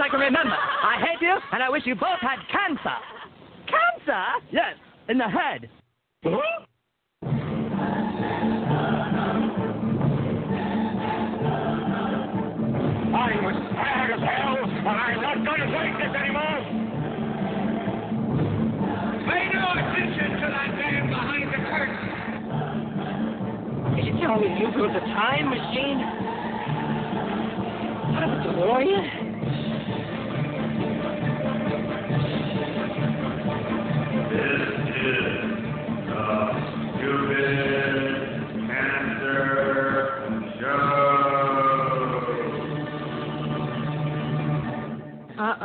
I can remember. I hate you, and I wish you both had cancer. Cancer? Yes, in the head. I'm as tired as hell, and I'm not going to take this anymore. Pay no attention to that man behind the curtain. Did you tell me you built a time machine? Out of a DeLorean?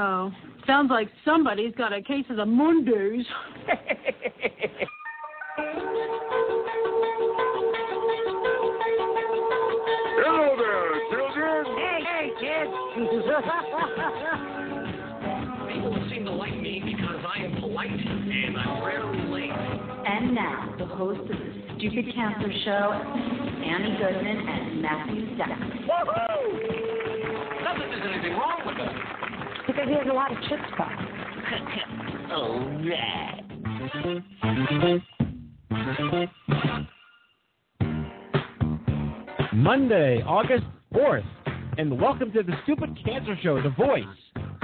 Oh. Sounds like somebody's got a case of the Mondays. Hello there, children. Hey, hey, kids. People seem to like me because I am polite and I'm rarely late. And now, the host of the Stupid Cancer Show, Andy Goodman and Matthew Decker. Not that there's anything wrong with it. Because he has a lot of chutzpah. Monday, August 4th, and welcome to the Stupid Cancer Show, the voice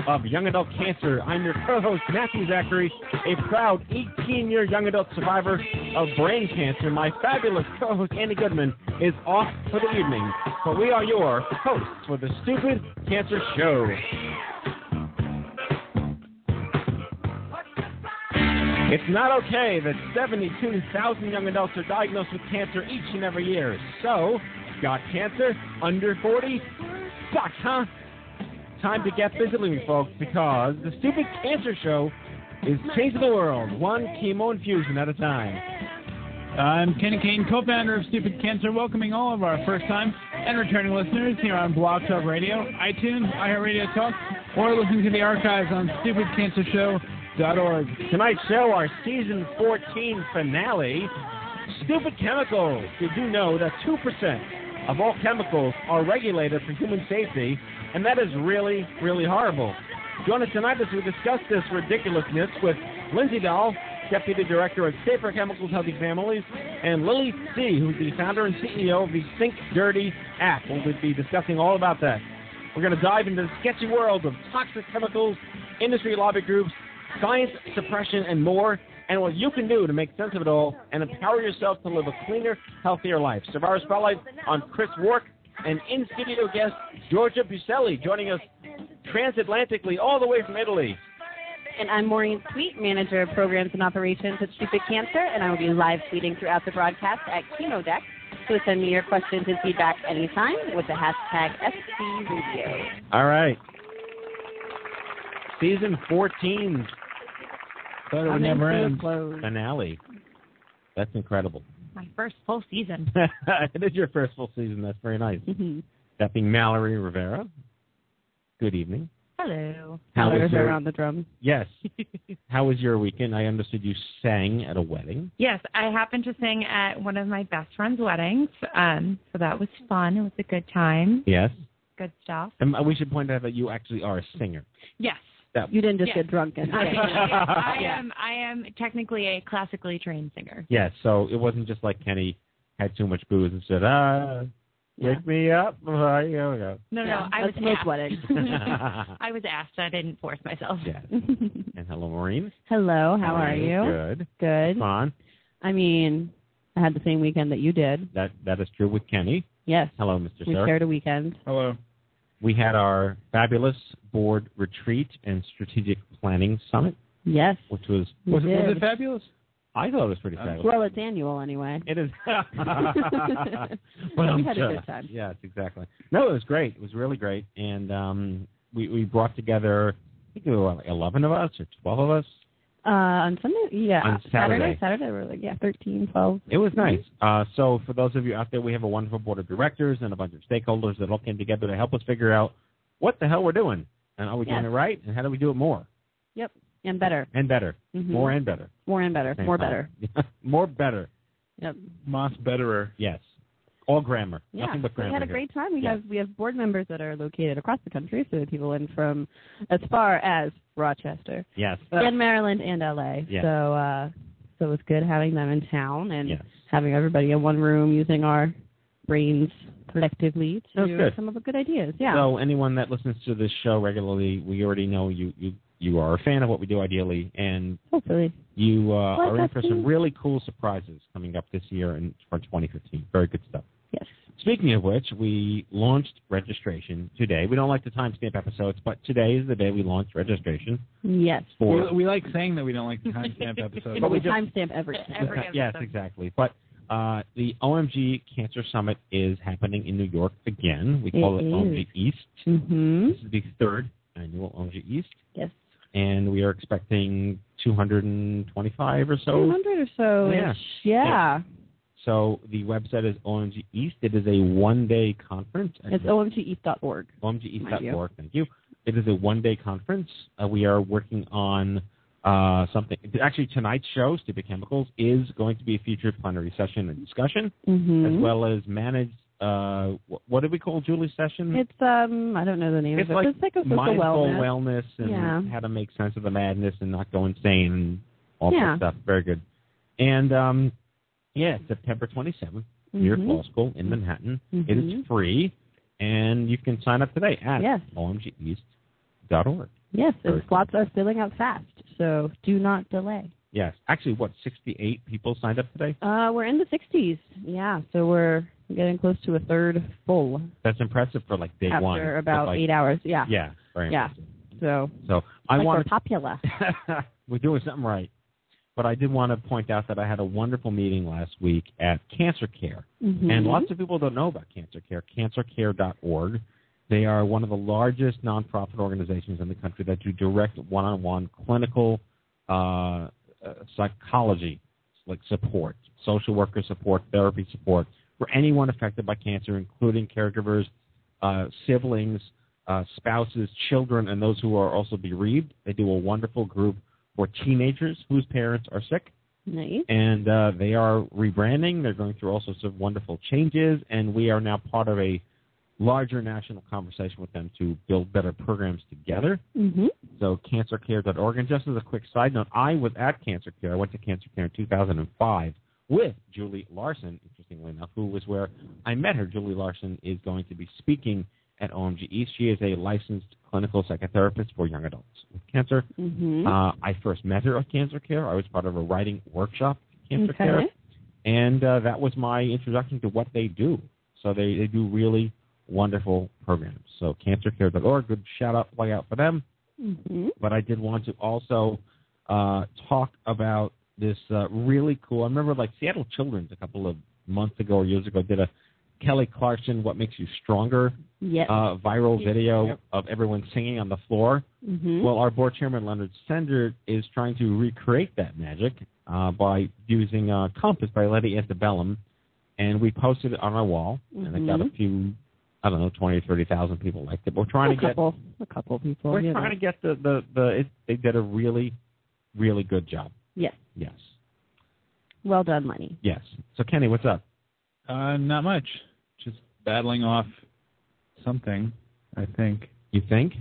of young adult cancer. I'm your co-host, Matthew Zachary, a proud 18-year young adult survivor of brain cancer. My fabulous co-host, Andy Goodman, is off for the evening, but we are your hosts for the Stupid Cancer Show. It's not okay that 72,000 young adults are diagnosed with cancer each and every year. So, got cancer? Under 40? Sucks, huh? Time to get busy living, folks, because the Stupid Cancer Show is changing the world, one chemo infusion at a time. I'm Kenny Kane, co-founder of Stupid Cancer, welcoming all of our first-time and returning listeners here on Blog Talk Radio, iTunes, iHeartRadio Talk, or listening to the archives on stupidcancershow.org. Tonight's show, our season 14 finale, Stupid Chemicals. Did you know that 2% of all chemicals are regulated for human safety, and that is really, really horrible. Join us tonight as we discuss this ridiculousness with Lindsay Dahl, Deputy Director of Safer Chemicals Healthy Families, and Lily Tse., who's the founder and CEO of the Think Dirty app. We'll be discussing all about that. We're going to dive into the sketchy world of toxic chemicals, industry lobby groups, science suppression, and more, and what you can do to make sense of it all and empower yourself to live a cleaner, healthier life. Survivor Spotlight on Chris Wark and in studio guest Georgia Buselli joining us transatlantically all the way from Italy. And I'm Maureen Sweet, Manager of Programs and Operations at Stupid Cancer, and I will be live tweeting throughout the broadcast at KinoDeck. So send me your questions and feedback anytime with the hashtag SCRadio. All right. Season 14 Thought it would never end. finale. That's incredible. My first full season. it is your first full season. That's very nice. Mhm. That being Mallory Rivera. Good evening. Hello. How was Others your on the drum. Yes. How was your weekend? I understood you sang at a wedding. Yes, I happened to sing at one of my best friend's weddings. Um, so that was fun. It was a good time. Yes. Good stuff. And we should point out that you actually are a singer. Yes. That, You didn't just Yes. get drunk and I, sing. I am I am technically a classically trained singer. yes. So it wasn't just like Kenny had too much booze and said, ah, wake me up. before I go." No, Yeah, no, I was that's most asked. weddings. I was asked. I didn't force myself. yes. And hello, Maureen. Hello, how are you? Good. Good. Fun. I mean, I had the same weekend that you did. That that is true with Kenny. Yes. Hello, Mr. We Sir. shared a weekend. Hello. We had our fabulous board retreat and strategic planning summit, Yes. which was Was it, was it fabulous? I thought it was pretty Uh, fabulous. Well, it's annual anyway. It is. We had a good time. Yes, exactly. No, it was great. It was really great, and um, we we brought together. I think there were like eleven of us or twelve of us. Uh, on Sunday, yeah. On Saturday. Saturday, we were like, yeah, 13, 12. It was nice. Uh, so for those of you out there, we have a wonderful board of directors and a bunch of stakeholders that all came together to help us figure out what the hell we're doing and are we doing it right and how do we do it more Yep. And better. and better, Mhm. more and better, More and better. Same More time. better. more better. Yep. Moss betterer. Yes. All grammar. Yeah, Nothing but so we had a here. great time. We Yeah. have we have board members that are located across the country, so people in from as far as Rochester Yes. and Maryland and LA. Yeah. So uh so it was good having them in town and Yes. having everybody in one room using our brains collectively to come up with good ideas. Yeah. So anyone that listens to this show regularly, we already know you you you are a fan of what we do ideally, and Hopefully. you uh, are in for some really cool surprises coming up this year and for 2015. Very good stuff. Yes. Speaking of which, we launched registration today. We don't like to timestamp episodes, but today is the day we launched registration Yes. for. We, we like saying that we don't like the timestamp episodes. But we just- timestamp everything. Every yes, exactly. But uh, the OMG Cancer Summit is happening in New York again. We call It it, is. OMG East. Mhm. This is the third annual OMG East, Yes. and we are expecting 225 or so. 200 or so. Yeah. Yeah. So the website is OMG East. It is a one-day conference. It's omgeast.org. OMGEast.org. Thank you. It is a one-day conference. Uh, we are working on uh, something. Actually, tonight's show, Stupid Chemicals, is going to be a featured plenary session and discussion, Mm-hmm. as well as managed. Uh, wh- what did we call Julie's session? It's um I don't know the name It's of it. like it's like a mindful wellness. and Yeah. how to make sense of the madness and not go insane and all Yeah. that stuff. Very good. And um, yeah, September 27th, New York Mhm. Law School in Manhattan. It Mhm. is free, and you can sign up today at Yes. omgeast.org. Yes, and slots are filling out fast, so do not delay. Yes, actually, what 68 people signed up today? Uh, we're in the 60s. Yeah, so we're getting close to a third full That's impressive for like day after one. but, about like, eight hours. Yeah. Yeah, very Yeah. impressive. So So I like want we're popular. we're doing something right. But I did want to point out that I had a wonderful meeting last week at Cancer Care. Mhm. And lots of people don't know about Cancer Care, cancercare.org. They are one of the largest nonprofit organizations in the country that do direct one-on-one clinical uh, uh, psychology like support, social worker support, therapy support for anyone affected by cancer, including caregivers, uh, siblings, uh, spouses, children, and those who are also bereaved. They do a wonderful group for teenagers whose parents are sick nice. and uh, they are rebranding. They're going through all sorts of wonderful changes, and we are now part of a larger national conversation with them to build better programs together. Mhm. So cancercare.org. And just as a quick side note, I was at Cancer Care. I went to Cancer Care in 2005 with Julie Larson, interestingly enough, who was where I met her. Julie Larson is going to be speaking at OMG East. She is a licensed clinical psychotherapist for young adults with cancer. Mhm. Uh, I first met her at Cancer Care. I was part of a writing workshop at Cancer okay. Care, and uh, that was my introduction to what they do. So they, they do really wonderful programs. So cancercare.org, good shout out, play out for them. Mhm. But I did want to also uh, talk about this uh, really cool. I remember like Seattle Children's a couple of months ago or years ago did a Kelly Clarkson "What Makes You Stronger" Yes. uh, viral video of everyone singing on the floor. mhm. Well, our board chairman Leonard Sender is trying to recreate that magic uh, by using uh, "Compass" by Lady Antebellum, and we posted it on our wall, and it got a Mhm. few, I don't know, twenty or thirty thousand people liked it. We're trying a to get, a couple of people. we're you trying to get the the the. It, they did a really, really good job. Yes. Yes, Well done, Lenny. yes. So Kenny, what's up? Uh, not much. Just battling off something, I think. You think?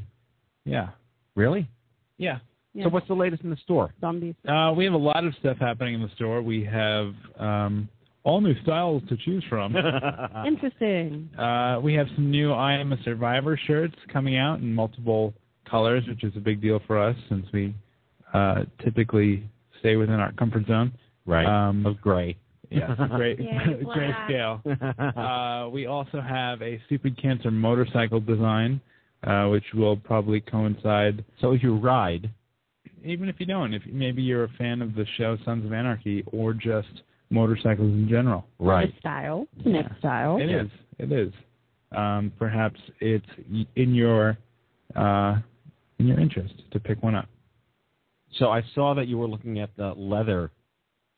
Yeah. Really? Yeah. Yeah. So what's the latest in the store? Zombies. Uh, we have a lot of stuff happening in the store. We have um, all new styles to choose from. Interesting. Uh, we have some new I Am a Survivor shirts coming out in multiple colors, which is a big deal for us since we uh, typically stay within our comfort zone. right. Um, of gray. Yes, great, Yay, great scale. Uh, we also have a Stupid Cancer motorcycle design, uh, which will probably coincide. so if you ride, Even if you don't, if maybe you're a fan of the show Sons of Anarchy or just motorcycles in general. right. The style. The next style. It is. It is. Um, perhaps it's in your uh, in your interest to pick one up. So I saw that you were looking at the leather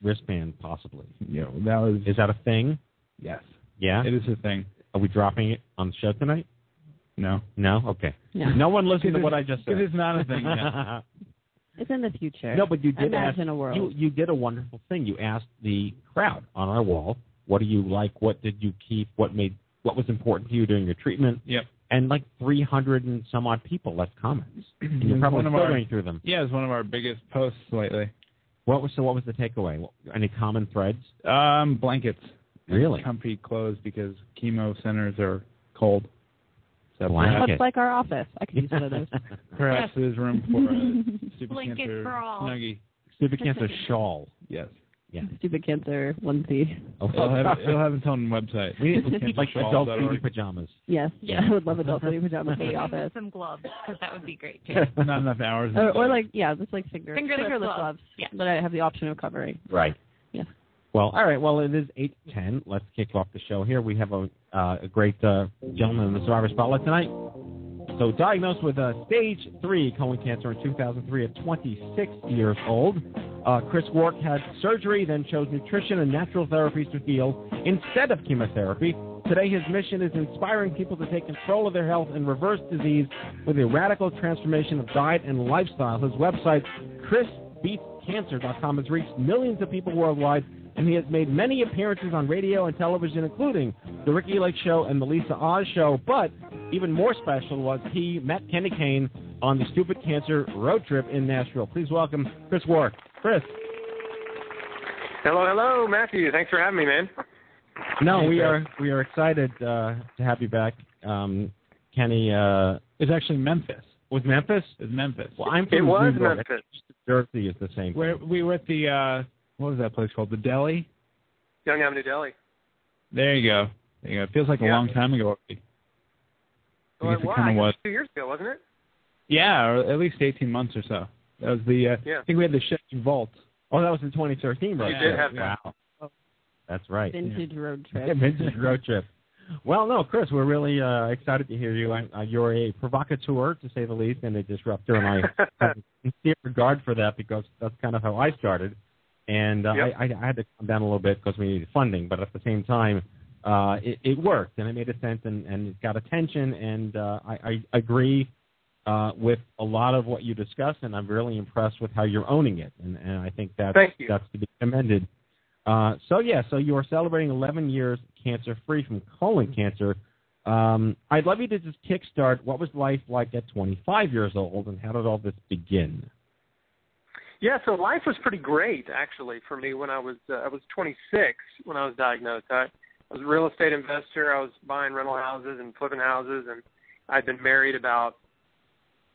wristband, possibly. You know, that was Is that a thing? yes. Yeah. It is a thing. Are we dropping it on the show tonight? No, No. Okay. Yeah. No one listened to what I just said. it's not a thing yet. It's in the future. no, but you did Imagine ask, a world. You you did a wonderful thing. You asked the crowd on our wall What do you like? What did you keep? What made what was important to you during your treatment? Yep. And like 300 and some odd people left comments. And you're probably still our- going through them. Yeah, it's one of our biggest posts lately. What was so? What was the takeaway? Any common threads? Um, blankets. Really? Comfy clothes because chemo centers are cold. So Blanket. Much like our office. I could use one of those. perhaps there's room for a stupid Blanket cancer for all. snuggie. Stupid cancer shawl. Yes. Yeah. Stupid cancer onesie. Oh, It'll have, it'll have its own website. we need like adult Cancershawl.org. baby pajamas. Yes. Yeah. I would love adult baby pajamas for the office. Some gloves, because that would be great too. Not enough hours. Or, or like yeah, just like finger Fingerless gloves. gloves. Yeah. But I have the option of covering. Right. Yeah. Well, all right. Well, it is eight ten. Let's kick off the show here. We have a uh, a great uh, gentleman in the Survivor Spotlight tonight. So, diagnosed with uh, stage three colon cancer in 2003 at 26 years old, uh, Chris Wark had surgery, then chose nutrition and natural therapies to heal instead of chemotherapy. Today, his mission is inspiring people to take control of their health and reverse disease with a radical transformation of diet and lifestyle. His website, chrisbeatscancer.com, has reached millions of people worldwide, and he has made many appearances on radio and television, including The Ricki Lake Show and The Lisa Oz Show. But even more special was he met Kenny Kane on the Stupid Cancer road trip in Nashville. Please welcome Chris Wark. Chris. Hello, hello, Matthew. Thanks for having me, man. No, we are we are excited uh, to have you back. Um, Kenny uh, It's actually Memphis. was Memphis. Is Memphis. Well, I'm from It was Newburgh. Memphis. Jersey is the same. Where we were at the uh what was that place called? The Deli? Young Avenue Deli. There you go. There you go. It feels like a long time ago. I Well, guess it well, kind I of was. two years ago, wasn't it? Yeah, or at least 18 months or so. That was the. Uh, Yeah. I think we had the Chevy Volt. Oh, that was in 2013, right? You did have that. Wow. That's right. Vintage road Yeah, trip. vintage road trip. Well, no, Chris, we're really uh, excited to hear you. I, uh, you're a provocateur, to say the least, and a disruptor, and I have a sincere regard for that because that's kind of how I started. And uh, Yep. I, I had to come down a little bit because we needed funding, but at the same time, uh, it, it worked and it made a sense and, and it got attention. And uh, I, I agree uh, with a lot of what you discussed, and I'm really impressed with how you're owning it. And, and I think that's that's to be commended. Uh, so yeah, so you are celebrating 11 years cancer free from colon cancer. Um, I'd love you to just kickstart. What was life like at 25 years old, and how did all this begin? Yeah, so life was pretty great actually for me when I was uh, I was 26 when I was diagnosed. I, I was a real estate investor. I was buying rental houses and flipping houses, and I'd been married about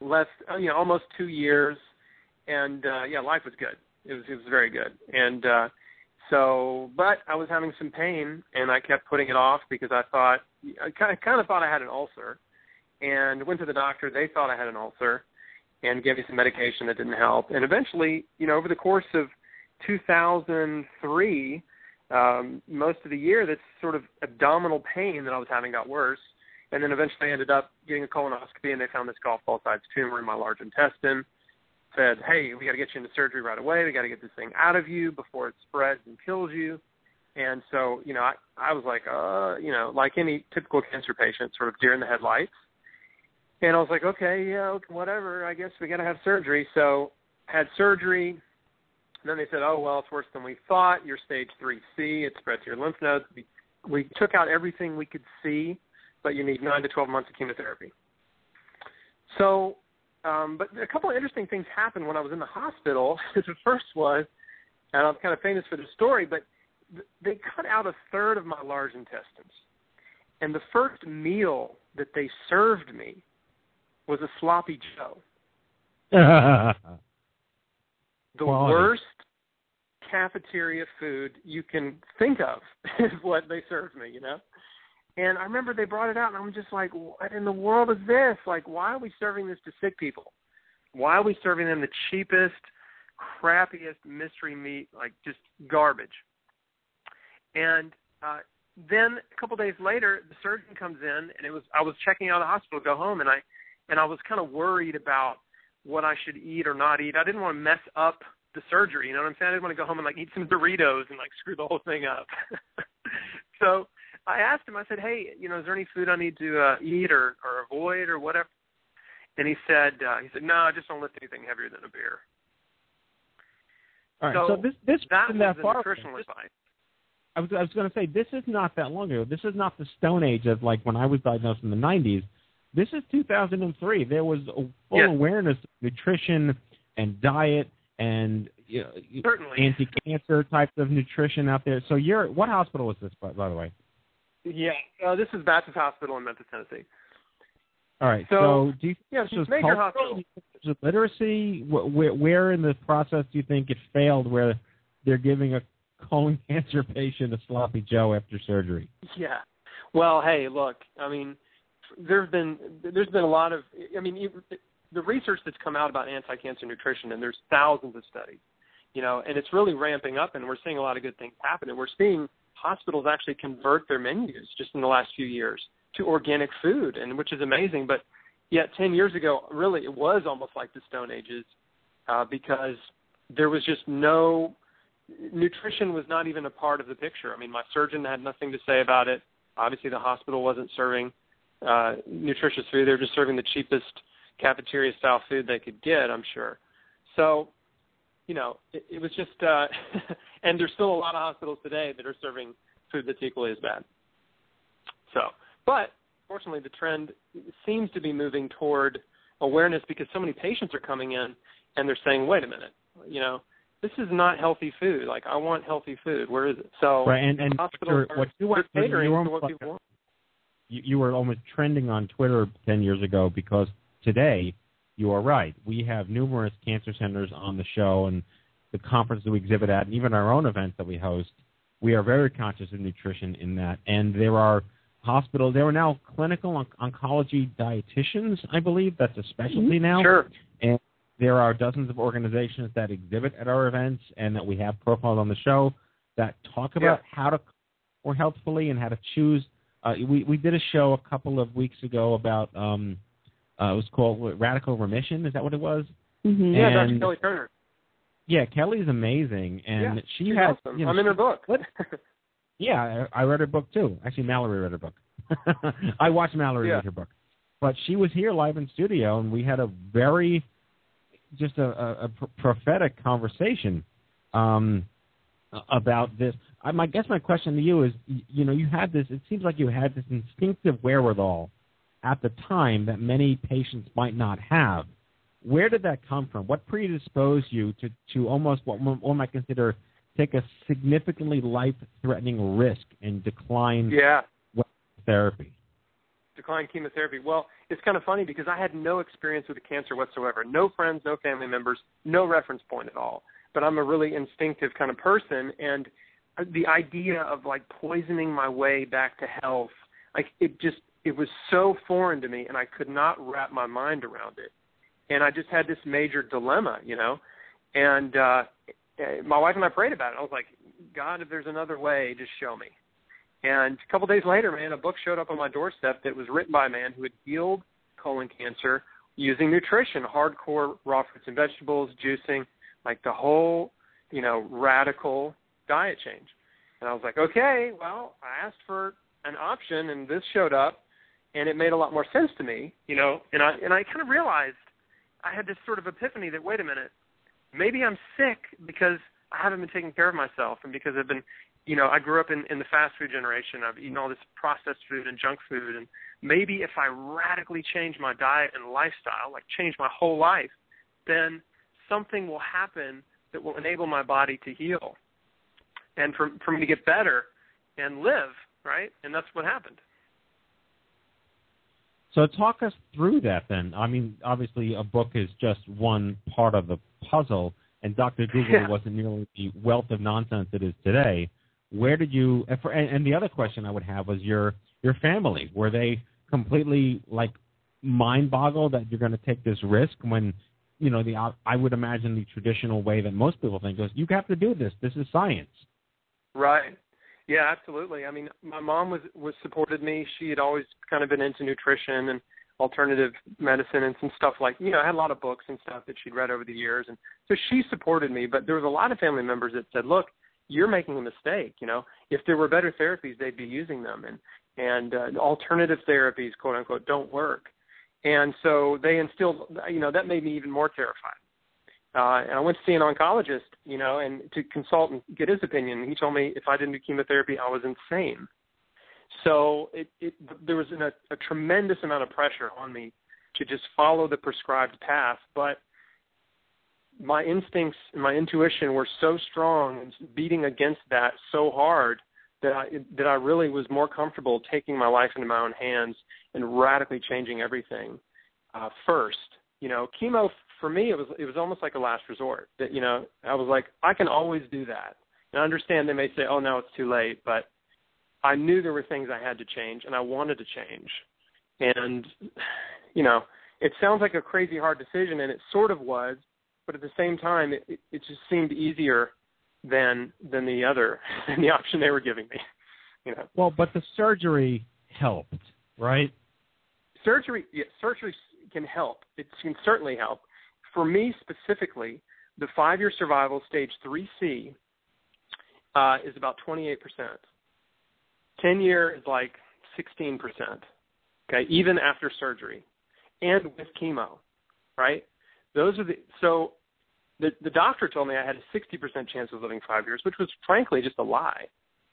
less, uh, you know, almost two years, and uh, yeah, life was good. It was it was very good, and uh, so but I was having some pain, and I kept putting it off because I thought I kind of kind of thought I had an ulcer, and went to the doctor. They thought I had an ulcer and gave me some medication that didn't help. And eventually, you know, over the course of 2003, um, most of the year, this sort of abdominal pain that I was having got worse. And then eventually I ended up getting a colonoscopy, and they found this golf ball sized tumor in my large intestine. Said, hey, we got to get you into surgery right away. We got to get this thing out of you before it spreads and kills you. And so, you know, I, I was like, uh, you know, like any typical cancer patient, sort of deer in the headlights. And I was like, okay, yeah, whatever. I guess we got to have surgery. So had surgery. And then they said, oh well, it's worse than we thought. You're stage three C. It spread to your lymph nodes. We, we took out everything we could see, but you need nine to twelve months of chemotherapy. So, um, but a couple of interesting things happened when I was in the hospital. the first was, and I'm kind of famous for this story, but th- they cut out a third of my large intestines. And the first meal that they served me was a sloppy Joe. The Quality. worst cafeteria food you can think of is what they served me, you know? And I remember they brought it out, and I'm just like, what in the world is this? Like, why are we serving this to sick people? Why are we serving them the cheapest, crappiest mystery meat, like just garbage? And uh, then a couple days later, the surgeon comes in, and it was I was checking out of the hospital to go home, and I and I was kind of worried about what I should eat or not eat. I didn't want to mess up the surgery. You know what I'm saying? I didn't want to go home and like eat some Doritos and like screw the whole thing up. so I asked him. I said, "Hey, you know, is there any food I need to uh, eat or or avoid or whatever?" And he said, uh, "He said, no, I just don't lift anything heavier than a beer." All right, so, this this that was that far. nutritional advice. I was I was going to say this is not that long ago. This is not the Stone Age of like when I was diagnosed in the 90s. This is 2003. There was a full Yeah. awareness of nutrition and diet and you know, Certainly. anti-cancer types of nutrition out there. So you're what hospital was this by, by the way? Yeah, uh, this is Baptist Hospital in Memphis, Tennessee. All right. So, So, do you think yeah, major hospital. Do you think this was literacy? Where, where in the process do you think it failed? Where they're giving a colon cancer patient a sloppy Joe after surgery? Yeah. Well, hey, look. I mean, there's been there's been a lot of. I mean, the research that's come out about anti-cancer nutrition, and there's thousands of studies. You know, and it's really ramping up, and we're seeing a lot of good things happen. And we're seeing hospitals actually convert their menus just in the last few years to organic food, and which is amazing. But yet, ten years ago, really, it was almost like the Stone Ages uh, because there was just no nutrition was not even a part of the picture. I mean, my surgeon had nothing to say about it. Obviously, the hospital wasn't serving uh, nutritious food; they were just serving the cheapest cafeteria style food they could get. I'm sure. So, you know, it, it was just, uh, and there's still a lot of hospitals today that are serving food that's equally as bad. So, but fortunately, the trend seems to be moving toward awareness because so many patients are coming in and they're saying, "Wait a minute, you know." This is not healthy food. Like I want healthy food. Where is it? So Right, and- and hospitals Victor, are what catering to what people want. You, you were almost trending on Twitter ten years ago because today you are right. We have numerous cancer centers on the show and the conference that we exhibit at, and even our own events that we host. We are very conscious of nutrition in that, and there are hospitals. There are now clinical on- oncology dietitians, I believe. That's a specialty mm-hmm. now. Sure. And there are dozens of organizations that exhibit at our events and that we have profiled on the show that talk about how to more healthfully and how to choose. Uh, we we did a show a couple of weeks ago about um, uh, it was called Radical Remission. Is that what it was? Mm-hmm. Yeah, Dr. And- Kelly Turner. Yeah, Kelly's amazing, and yeah, she she's has. awesome. you know, I'm in her she- book. Yeah, I I read her book too. Actually, Mallory read her book. I watched Mallory Yeah. read her book, but she was here live in studio, and we had a very, just a, a, a pr- prophetic conversation um, about this. I, my guess my question to you is, you know, you had this. It seems like you had this instinctive wherewithal at the time that many patients might not have. Where did that come from? What predisposed you to to almost what one might consider take a significantly life-threatening risk and decline yeah. therapy? decline chemotherapy. Well, it's kind of funny because I had no experience with cancer whatsoever. No friends, no family members, no reference point at all. But I'm a really instinctive kind of person and the idea of like poisoning my way back to health, like it just it was so foreign to me and I could not wrap my mind around it. And I just had this major dilemma, you know. And uh my wife and I prayed about it. I was like, God, if there's another way, just show me. And a couple days later, man, a book showed up on my doorstep that was written by a man who had healed colon cancer using nutrition, hardcore raw fruits and vegetables, juicing, like the whole, you know, radical diet change. And I was like, okay, well, I asked for an option, and this showed up, and it made a lot more sense to me, you know. And I and I kind of realized I had this sort of epiphany that wait a minute, maybe I'm sick because I haven't been taking care of myself, and because I've been you know, I grew up in, in the fast food generation. I've eaten all this processed food and junk food. And maybe if I radically change my diet and lifestyle, like change my whole life, then something will happen that will enable my body to heal and for, for me to get better and live, right? And that's what happened. So talk us through that then. I mean, obviously a book is just one part of the puzzle, and Dr. Google Yeah. wasn't nearly the wealth of nonsense it is today. Where did you? And, for, and, the other question I would have was your your family. Were they completely like mind boggled that you're going to take this risk when you know the I would imagine the traditional way that most people think is you have to do this. This is science. Right. Yeah, absolutely. I mean, my mom was was supported me. She had always kind of been into nutrition and alternative medicine and some stuff like you know, I had a lot of books and stuff that she'd read over the years and so she supported me, but there was a lot of family members that said, "Look, you're making a mistake, you know. If there were better therapies, they'd be using them and and uh, alternative therapies, quote unquote, don't work." And so they instilled, you know, that made me even more terrified. Uh, and I went to see an oncologist, you know, and to consult and get his opinion. He told me if I didn't do chemotherapy, I was insane. So it, it there was an, a, a tremendous amount of pressure on me to just follow the prescribed path, but my instincts and my intuition were so strong and beating against that so hard that I that I really was more comfortable taking my life into my own hands and radically changing everything uh, first. You know, chemo for me it was it was almost like a last resort. That you know, I was like, I can always do that. And I understand they may say, oh, now it's too late, but I knew there were things I had to change, and I wanted to change. And you know, it sounds like a crazy hard decision, and it sort of was, but at the same time, it, it, just seemed easier than than the other than the option they were giving me. You know. Well, but the surgery helped, right? Surgery, yeah, surgery can help. It can certainly help. For me specifically, the five-year survival stage 3C uh, is about 28 percent. 10 year is like 16 percent. Okay, even after surgery and with chemo, right? Those are the so the the doctor told me I had a 60% chance of living 5 years, which was frankly just a lie.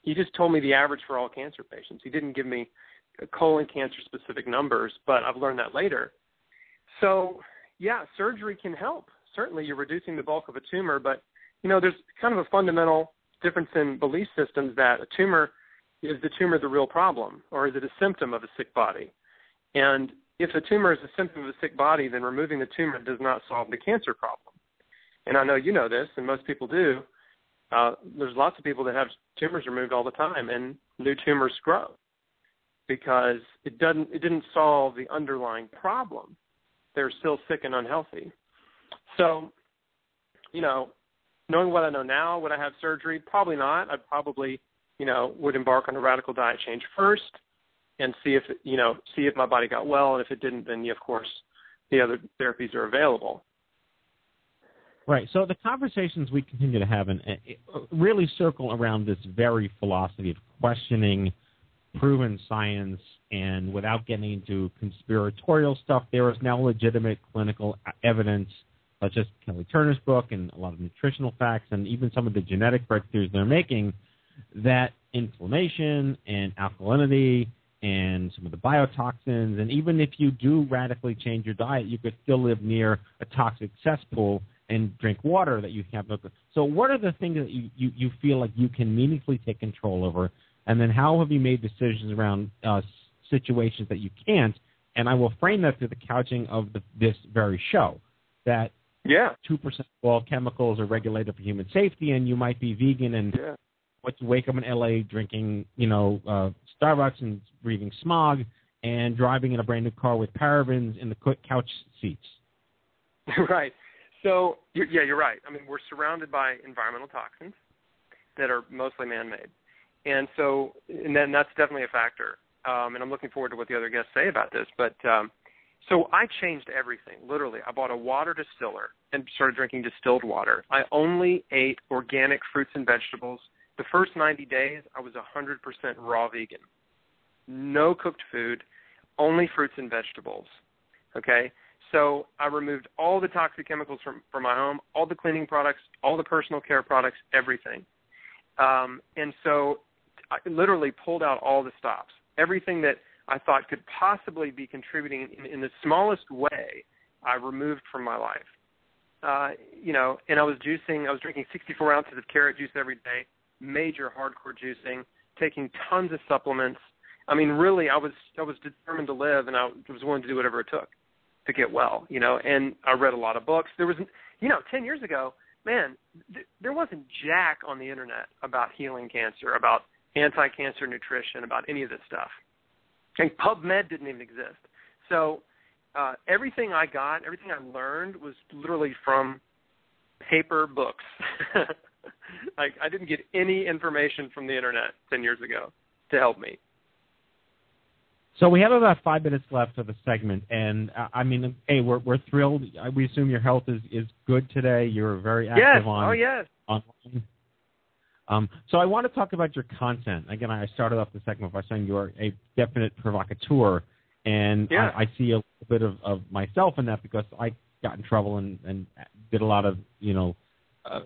He just told me the average for all cancer patients. He didn't give me colon cancer specific numbers, but I've learned that later. So, yeah, surgery can help. Certainly you're reducing the bulk of a tumor, but you know, there's kind of a fundamental difference in belief systems that a tumor is the tumor the real problem or is it a symptom of a sick body? And if a tumor is a symptom of a sick body, then removing the tumor does not solve the cancer problem. And I know you know this, and most people do. Uh, there's lots of people that have tumors removed all the time, and new tumors grow because it doesn't it didn't solve the underlying problem. They're still sick and unhealthy. So, you know, knowing what I know now, would I have surgery? Probably not. I probably, you know, would embark on a radical diet change first and see if you know see if my body got well, and if it didn't, then of course the other therapies are available. Right. So the conversations we continue to have and uh, really circle around this very philosophy of questioning proven science and without getting into conspiratorial stuff, there is now legitimate clinical evidence, such as Kelly Turner's book and a lot of nutritional facts and even some of the genetic breakthroughs they're making, that inflammation and alkalinity and some of the biotoxins. And even if you do radically change your diet, you could still live near a toxic cesspool and drink water that you have. So, what are the things that you, you, you feel like you can meaningfully take control over? And then, how have you made decisions around uh, situations that you can't? And I will frame that through the couching of the, this very show that yeah, two percent of all chemicals are regulated for human safety, and you might be vegan and yeah. what you wake up in L.A. drinking, you know, uh, Starbucks and breathing smog and driving in a brand new car with parabens in the couch seats. right. So you're, yeah, you're right. I mean, we're surrounded by environmental toxins that are mostly man-made, and so and then that's definitely a factor. Um, and I'm looking forward to what the other guests say about this. But um, so I changed everything. Literally, I bought a water distiller and started drinking distilled water. I only ate organic fruits and vegetables the first 90 days, I was 100% raw vegan. No cooked food, only fruits and vegetables. Okay? So I removed all the toxic chemicals from, from my home, all the cleaning products, all the personal care products, everything. Um, and so I literally pulled out all the stops. Everything that I thought could possibly be contributing in, in the smallest way, I removed from my life. Uh, you know, and I was juicing, I was drinking 64 ounces of carrot juice every day major hardcore juicing, taking tons of supplements. I mean, really, I was I was determined to live, and I was willing to do whatever it took to get well. You know, and I read a lot of books. There was, you know, ten years ago, man, th- there wasn't jack on the internet about healing cancer, about anti-cancer nutrition, about any of this stuff. And PubMed didn't even exist. So uh, everything I got, everything I learned was literally from paper books. like I didn't get any information from the internet ten years ago to help me. So we have about five minutes left of the segment, and uh, I mean, hey, we're we're thrilled. We assume your health is is good today. You're very active yes. on oh yes online. Um, so I want to talk about your content. Again, I started off the segment by saying you're a definite provocateur, and yeah. I, I see a little bit of, of myself in that because I got in trouble and, and did a lot of you know, uh,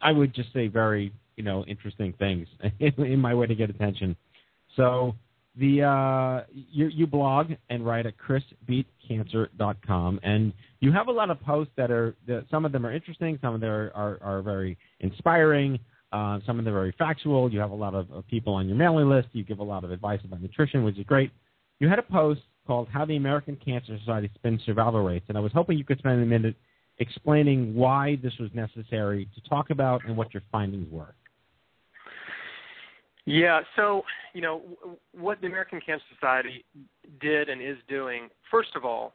I would just say very you know interesting things in my way to get attention. So the uh, you, you blog and write at chrisbeatcancer.com, and you have a lot of posts that are that some of them are interesting, some of them are are, are very inspiring, uh, some of them are very factual. You have a lot of, people on your mailing list. You give a lot of advice about nutrition, which is great. You had a post called "How the American Cancer Society Spins Survival Rates," and I was hoping you could spend a minute explaining why this was necessary to talk about and what your findings were. Yeah, so you know what the American Cancer Society did and is doing. First of all,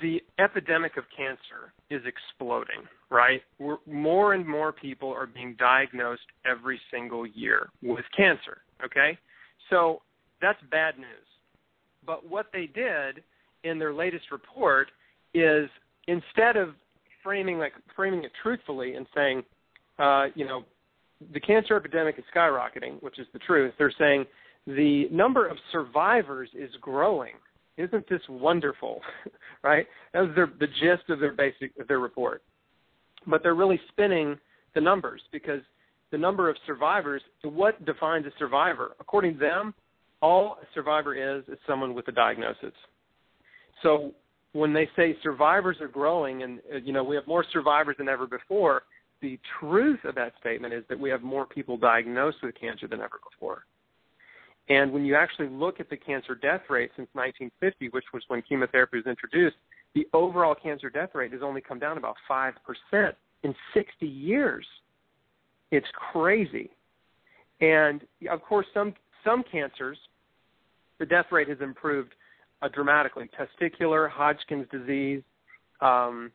the epidemic of cancer is exploding. Right, We're, more and more people are being diagnosed every single year with cancer. Okay, so that's bad news. But what they did in their latest report is instead of framing like framing it truthfully and saying, uh, you know, the cancer epidemic is skyrocketing, which is the truth. They're saying the number of survivors is growing. Isn't this wonderful? right? That was their, the gist of their basic of their report. But they're really spinning the numbers because the number of survivors, what defines a survivor? According to them, all a survivor is is someone with a diagnosis. So when they say survivors are growing and uh, you know we have more survivors than ever before, the truth of that statement is that we have more people diagnosed with cancer than ever before. And when you actually look at the cancer death rate since 1950, which was when chemotherapy was introduced, the overall cancer death rate has only come down about 5% in 60 years. It's crazy. And of course, some, some cancers, the death rate has improved uh, dramatically. Testicular, Hodgkin's disease, um,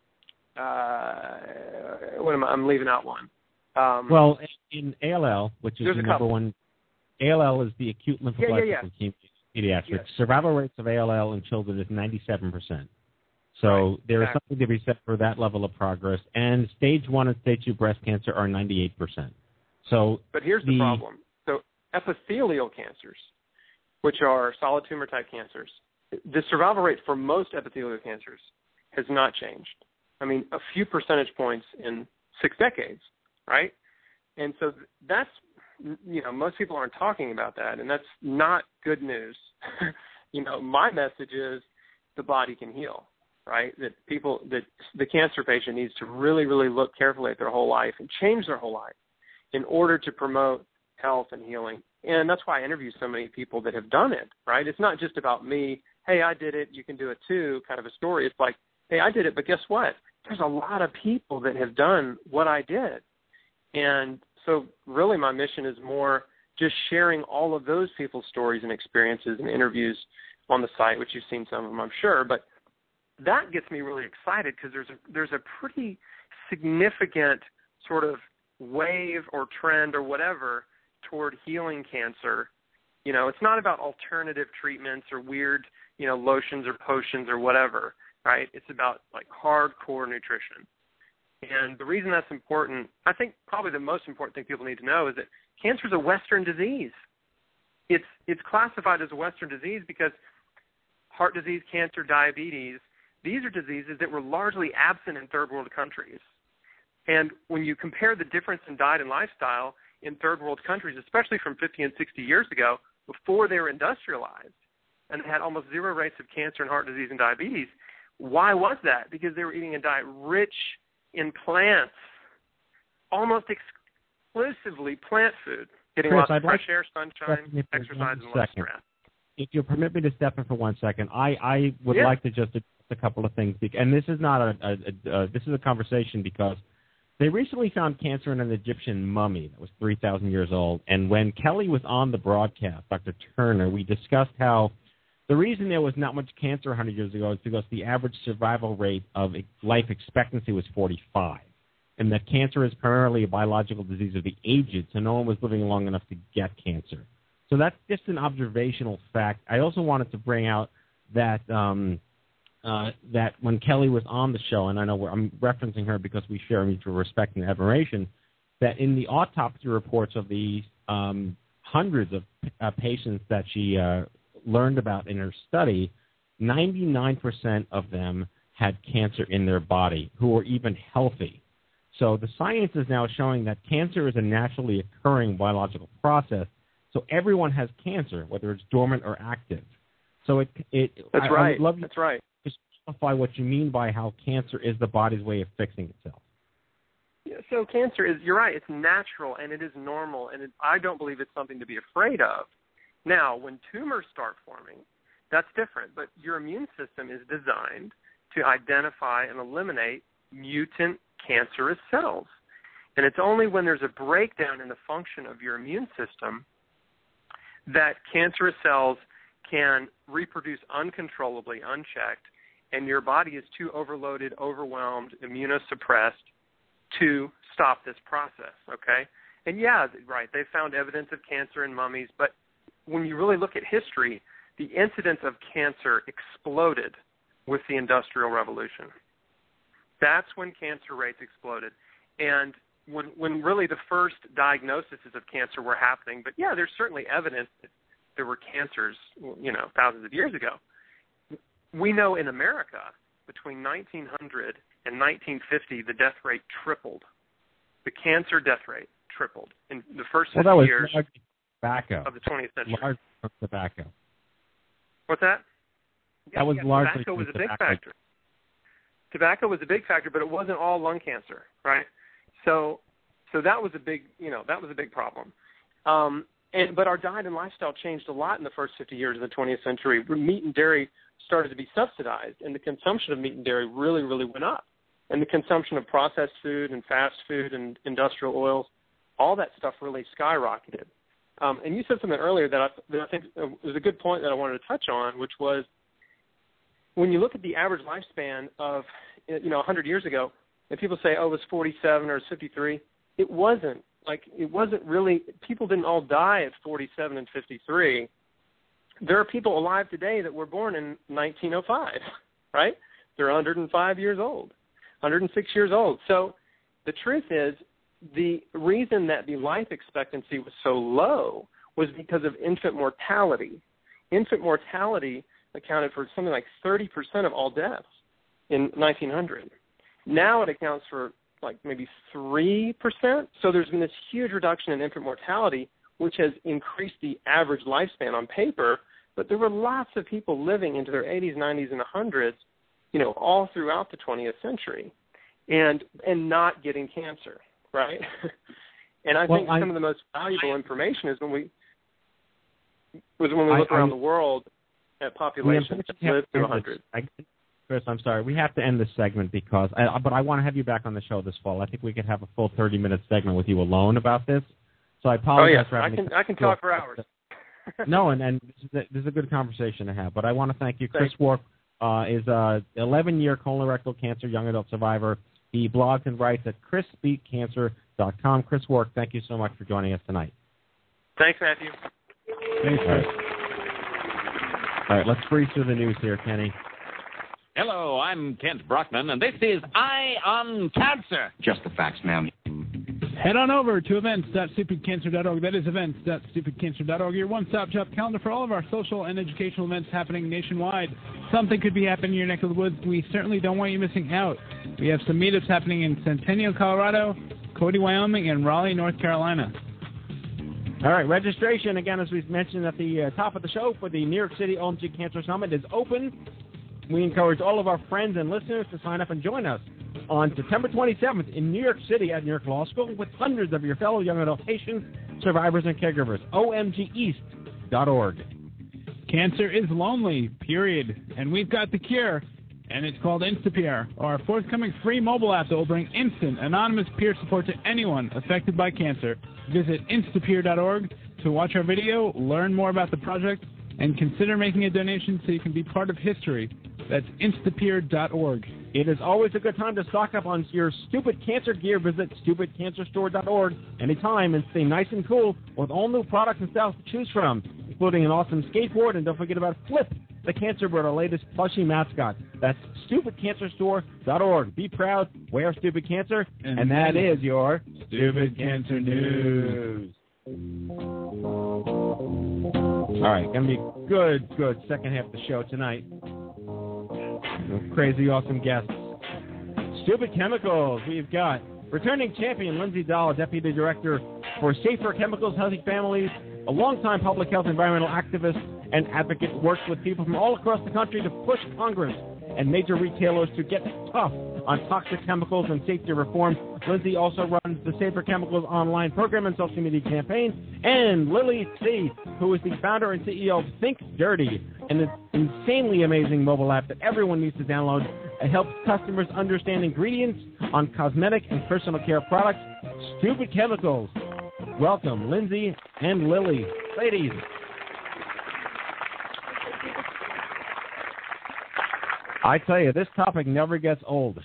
uh, what am I? I'm leaving out one. Um, well, in ALL, which is the number one, ALL is the acute lymphoblastic yeah, yeah. leukemia pediatrics. Survival rates of ALL in children is 97%. So Right, there is something to be said for that level of progress. And stage one and stage two breast cancer are 98%. So But here's the, The- problem. So epithelial cancers, which are solid tumor type cancers, the survival rate for most epithelial cancers has not changed. I mean, a few percentage points in six decades, right? And so that's you know most people aren't talking about that, and that's not good news. you know, my message is the body can heal, right? That people that the cancer patient needs to really, really look carefully at their whole life and change their whole life in order to promote health and healing. And that's why I interview so many people that have done it, right? It's not just about me, hey, I did it, you can do it too, kind of a story. It's like, hey, I did it, but guess what? There's a lot of people that have done what I did. And so really my mission is more just sharing all of those people's stories and experiences and interviews on the site, which you've seen some of them, I'm sure. But that gets me really excited because there's a there's a pretty significant sort of wave or trend or whatever toward healing cancer. You know, it's not about alternative treatments or weird, you know, lotions or potions or whatever, right? It's about like hardcore nutrition. And the reason that's important, I think probably the most important thing people need to know is that cancer is a Western disease. It's it's classified as a Western disease because heart disease, cancer, diabetes, these are diseases that were largely absent in third world countries. And when you compare the difference in diet and lifestyle in third world countries, especially from 50 and 60 years ago, before they were industrialized, and had almost zero rates of cancer and heart disease and diabetes, why was that? Because they were eating a diet rich in plants, almost exclusively plant food, getting Chris, lots of I'd like fresh air, sunshine, exercise, and less stress. if you'll permit me to step in for one second, I, I would Yeah. like to just address a couple of things. And this is not a, a, a uh, this is a conversation because they recently found cancer in an Egyptian mummy that was 3,000 years old. And when Kelly was on the broadcast, Dr. Turner, we discussed how the reason there was not much cancer 100 years ago is because the average survival rate of life expectancy was 45. And that cancer is primarily a biological disease of the aged, so no one was living long enough to get cancer. So that's just an observational fact. I also wanted to bring out that um, uh, that when Kelly was on the show, and I know I'm referencing her because we share mutual respect and admiration, that in the autopsy reports of the um, hundreds of uh, patients that she uh, learned about in her study, 99% of them had cancer in their body who were even healthy. So the science is now showing that cancer is a naturally occurring biological process. So everyone has cancer, whether it's dormant or active. So it it That's I, I right. would love you That's right. to clarify what you mean by how cancer is the body's way of fixing itself. Yeah, so cancer is you're right it's natural and it is normal and it, i don't believe it's something to be afraid of now when tumors start forming that's different but your immune system is designed to identify and eliminate mutant cancerous cells and it's only when there's a breakdown in the function of your immune system that cancerous cells can reproduce uncontrollably unchecked and your body is too overloaded overwhelmed immunosuppressed to stop this process, okay? And yeah, right, they found evidence of cancer in mummies, but when you really look at history, the incidence of cancer exploded with the Industrial Revolution. That's when cancer rates exploded. And when when really the first diagnoses of cancer were happening, but yeah, there's certainly evidence that there were cancers, you know, thousands of years ago. We know in America between 1900 and 1950, the death rate tripled. The cancer death rate tripled in the first 50 Well, that was years largely tobacco. of the 20th century. Largely from tobacco. What's that? That was yeah, largely tobacco was a from big factor. Tobacco was a big factor, but it wasn't all lung cancer, right? So, so that was a big, you know, that was a big problem. Um, and but our diet and lifestyle changed a lot in the first 50 years of the 20th century. Meat and dairy started to be subsidized, and the consumption of meat and dairy really, really went up. And the consumption of processed food and fast food and industrial oils, all that stuff really skyrocketed. Um, and you said something earlier that I, that I think uh, was a good point that I wanted to touch on, which was when you look at the average lifespan of you know 100 years ago, and people say, oh, it was 47 or it's 53, it wasn't. Like it wasn't really. People didn't all die at 47 and 53. There are people alive today that were born in 1905, right? They're 105 years old, 106 years old. So the truth is, the reason that the life expectancy was so low was because of infant mortality. Infant mortality accounted for something like 30% of all deaths in 1900. Now it accounts for like maybe 3%. So there's been this huge reduction in infant mortality, which has increased the average lifespan on paper. But there were lots of people living into their 80s, 90s, and 100s, you know, all throughout the 20th century, and and not getting cancer, right? and I Well, think I- some of the most valuable information is when we was when we I- look around I- the world at populations that live to to 100. Chris, I'm sorry. We have to end this segment because, I, but I want to have you back on the show this fall. I think we could have a full 30 minute segment with you alone about this. So I apologize Oh yeah, for I can I can talk for hours. no, and, and this, is a, this is a good conversation to have. But I want to thank you. Chris Thanks. Wark uh, is a 11 year colorectal cancer young adult survivor. He blogs and writes at chrisbeatcancer.com. Chris Wark, thank you so much for joining us tonight. Thanks, Matthew. Thanks, All right. All right, let's breeze through the news here, Kenny. Hello, I'm Kent Brockman, and this is Eye on Cancer. Just the facts, ma'am. Head on over to events.stupidcancer.org. That is events.stupidcancer.org, your one stop shop calendar for all of our social and educational events happening nationwide. Something could be happening in your neck of the woods. We certainly don't want you missing out. We have some meetups happening in Centennial, Colorado, Cody, Wyoming, and Raleigh, North Carolina. All right, registration, again, as we mentioned at the uh, top of the show, for the New York City OMG Cancer Summit is open. We encourage all of our friends and listeners to sign up and join us on September 27th in New York City at New York Law School with hundreds of your fellow young adult patients, survivors, and caregivers. OMGEast.org. Cancer is lonely, period. And we've got the cure, and it's called Instapeer, our forthcoming free mobile app that will bring instant, anonymous peer support to anyone affected by cancer. Visit instapeer.org to watch our video, learn more about the project, and consider making a donation so you can be part of history. That's instapeer.org. It is always a good time to stock up on your stupid cancer gear. Visit stupidcancerstore.org anytime and stay nice and cool with all new products and styles to choose from, including an awesome skateboard. And don't forget about Flip, the cancer bird, our latest plushie mascot. That's stupidcancerstore.org. Be proud, wear Stupid Cancer, and, And that that is your Stupid Cancer News. All right, gonna be good, good second half of the show tonight. Crazy awesome guests. Stupid Chemicals, we've got returning champion Lindsay Dahl, Deputy Director for Safer Chemicals, Healthy Families, a longtime public health environmental activist and advocate, works with people from all across the country to push Congress and major retailers to get tough on toxic chemicals and safety reform. Lindsay also runs the Safer Chemicals online program and social media campaign. And Lily Tse, who is the founder and CEO of Think Dirty, an insanely amazing mobile app that everyone needs to download. It helps customers understand ingredients on cosmetic and personal care products. Stupid chemicals. Welcome, Lindsay and Lily. Ladies. I tell you, this topic never gets old.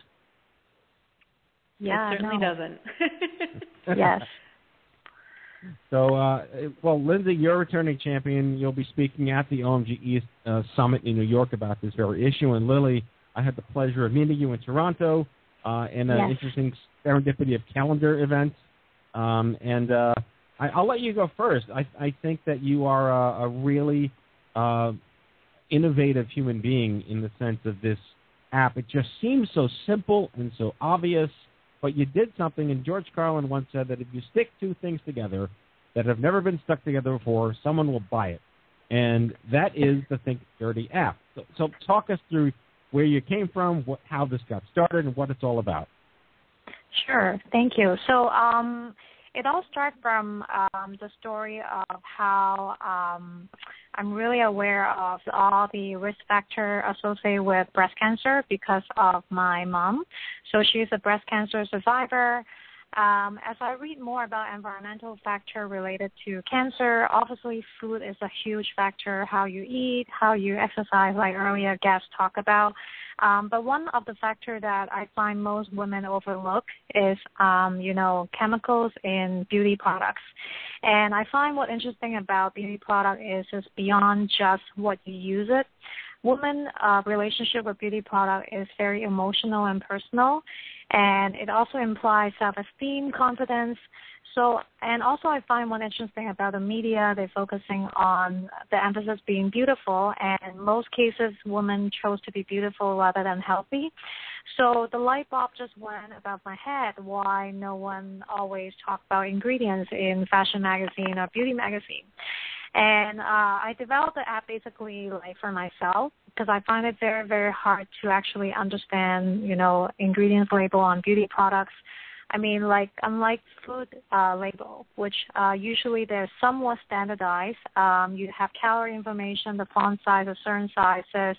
Yeah, it certainly no. doesn't. yes. So, uh, well, Lindsay, you're a returning champion. You'll be speaking at the OMG East uh, Summit in New York about this very issue. And Lily, I had the pleasure of meeting you in Toronto uh, in an Yes. interesting serendipity of calendar events. Um, and uh, I, I'll let you go first. I, I think that you are a, a really uh, innovative human being in the sense of this app. It just seems so simple and so obvious, but you did something. And George Carlin once said that if you stick two things together that have never been stuck together before, someone will buy it. And that is the Think Dirty app. So, so talk us through where you came from, what, how this got started, and what it's all about. Sure. Thank you. So um, it all started from um, the story of how um, I'm really aware of all the risk factor associated with breast cancer because of my mom. So she's a breast cancer survivor. Um, as I read more about environmental factor related to cancer, obviously food is a huge factor. How you eat, how you exercise, like earlier guests talked about. Um, but one of the factors that I find most women overlook is, um, you know, chemicals in beauty products. And I find what interesting about beauty product is it's beyond just what you use it. Women' uh, relationship with beauty product is very emotional and personal, and it also implies self-esteem, confidence. So, and also I find one interesting about the media, they're focusing on the emphasis being beautiful, and most cases, women chose to be beautiful rather than healthy. So the light bulb just went above my head why no one always talk about ingredients in fashion magazine or beauty magazine. And uh, I developed the app basically like for myself because I find it very, very hard to actually understand, you know, ingredients label on beauty products. I mean, like unlike food uh, label, which uh, usually they're somewhat standardized. Um, you have calorie information, the font size, a certain sizes,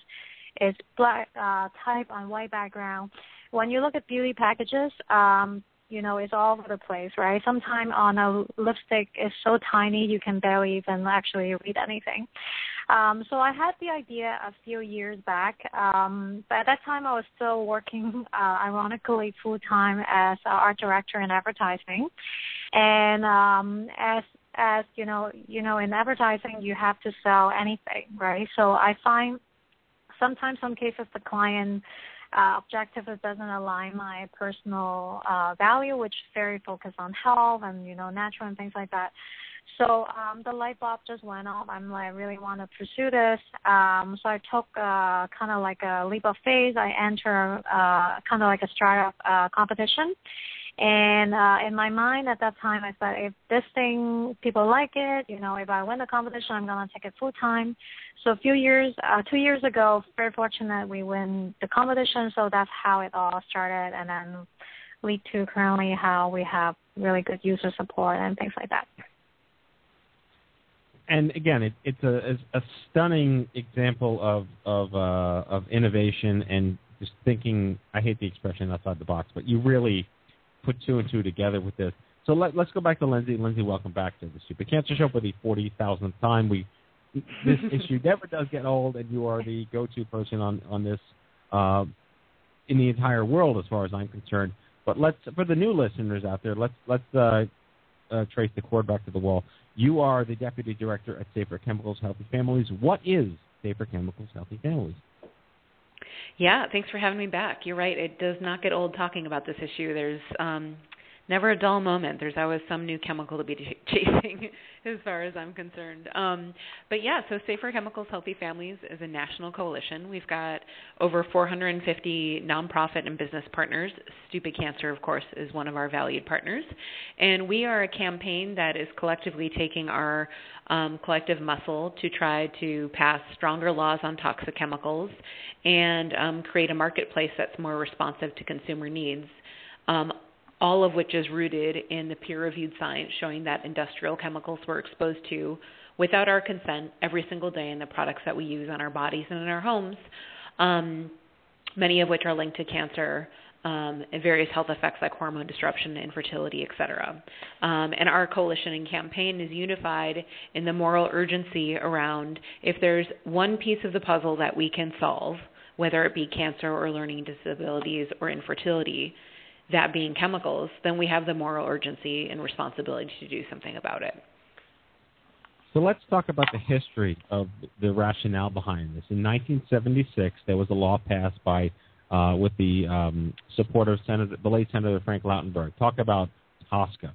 it's black uh, type on white background. When you look at beauty packages, um, you know, it's all over the place, right? Sometimes on a lipstick it's so tiny you can barely even actually read anything. Um, so I had the idea a few years back, um, but at that time I was still working, uh, ironically, full time as an art director in advertising, and um, as as you know, you know, in advertising you have to sell anything, right? So I find sometimes some cases the client uh, objective it doesn't align my personal uh, value, which is very focused on health and you know natural and things like that. So um, the light bulb just went off. I'm like, I really want to pursue this. Um, so I took uh, kind of like a leap of faith. I enter uh, kind of like a startup uh, competition. And uh, in my mind at that time, I said, if this thing people like it, you know, if I win the competition, I'm gonna take it full time. So a few years, uh, two years ago, very fortunate we win the competition. So that's how it all started, and then lead to currently how we have really good user support and things like that. and again, it, it's a, a stunning example of of uh, of innovation and just thinking. I hate the expression outside the box, but you really put two and two together with this. So let, let's go back to Lindsay. Lindsay, welcome back to the Stupid Cancer Show for the forty thousandth time. We this issue never does get old, and you are the go-to person on on this uh, in the entire world, as far as I'm concerned. But let's for the new listeners out there, let's let's uh, uh, trace the cord back to the wall. You are the deputy director at Safer Chemicals Healthy Families. What is Safer Chemicals Healthy Families? Yeah, thanks for having me back. You're right. It does not get old talking about this issue. There's um, never a dull moment. There's always some new chemical to be ch- chasing, as far as I'm concerned. Um, but yeah, so Safer Chemicals Healthy Families is a national coalition. We've got over 450 nonprofit and business partners. Stupid Cancer, of course, is one of our valued partners. And we are a campaign that is collectively taking our um, collective muscle to try to pass stronger laws on toxic chemicals and um, create a marketplace that's more responsive to consumer needs. Um, all of which is rooted in the peer reviewed science showing that industrial chemicals we're exposed to without our consent every single day in the products that we use on our bodies and in our homes, um, many of which are linked to cancer. Um, and various health effects like hormone disruption, infertility, etc. Um, and our coalition and campaign is unified in the moral urgency around if there's one piece of the puzzle that we can solve, whether it be cancer or learning disabilities or infertility, that being chemicals, then we have the moral urgency and responsibility to do something about it. So let's talk about the history of the rationale behind this. In 1976, there was a law passed by, uh, with the um, support of Senator, the late Senator Frank Lautenberg. Talk about TSCA.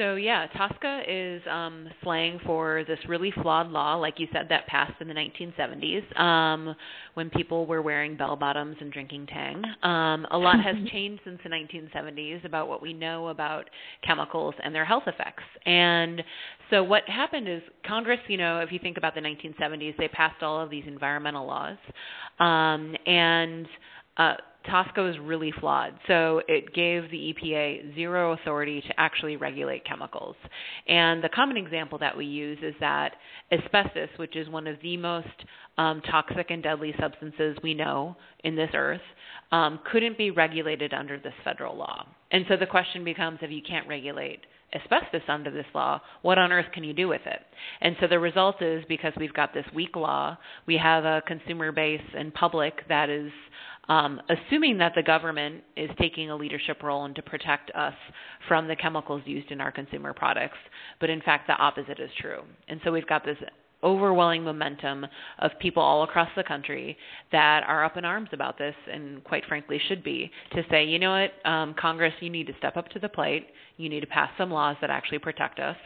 So yeah, TSCA is um, slang for this really flawed law, like you said, that passed in the 1970s um, when people were wearing bell bottoms and drinking Tang. Um, a lot has changed since the 1970s about what we know about chemicals and their health effects. And so what happened is Congress, you know, if you think about the 1970s, they passed all of these environmental laws, um, and uh, TSCA is really flawed. So it gave the EPA zero authority to actually regulate chemicals. And the common example that we use is that asbestos, which is one of the most um, toxic and deadly substances we know in this earth, um, couldn't be regulated under this federal law. And so the question becomes if you can't regulate asbestos under this law, what on earth can you do with it? And so the result is because we've got this weak law, we have a consumer base and public that is um, assuming that the government is taking a leadership role and to protect us from the chemicals used in our consumer products. But in fact, the opposite is true. And so we've got this overwhelming momentum of people all across the country that are up in arms about this and quite frankly should be to say you know what um, congress you need to step up to the plate you need to pass some laws that actually protect us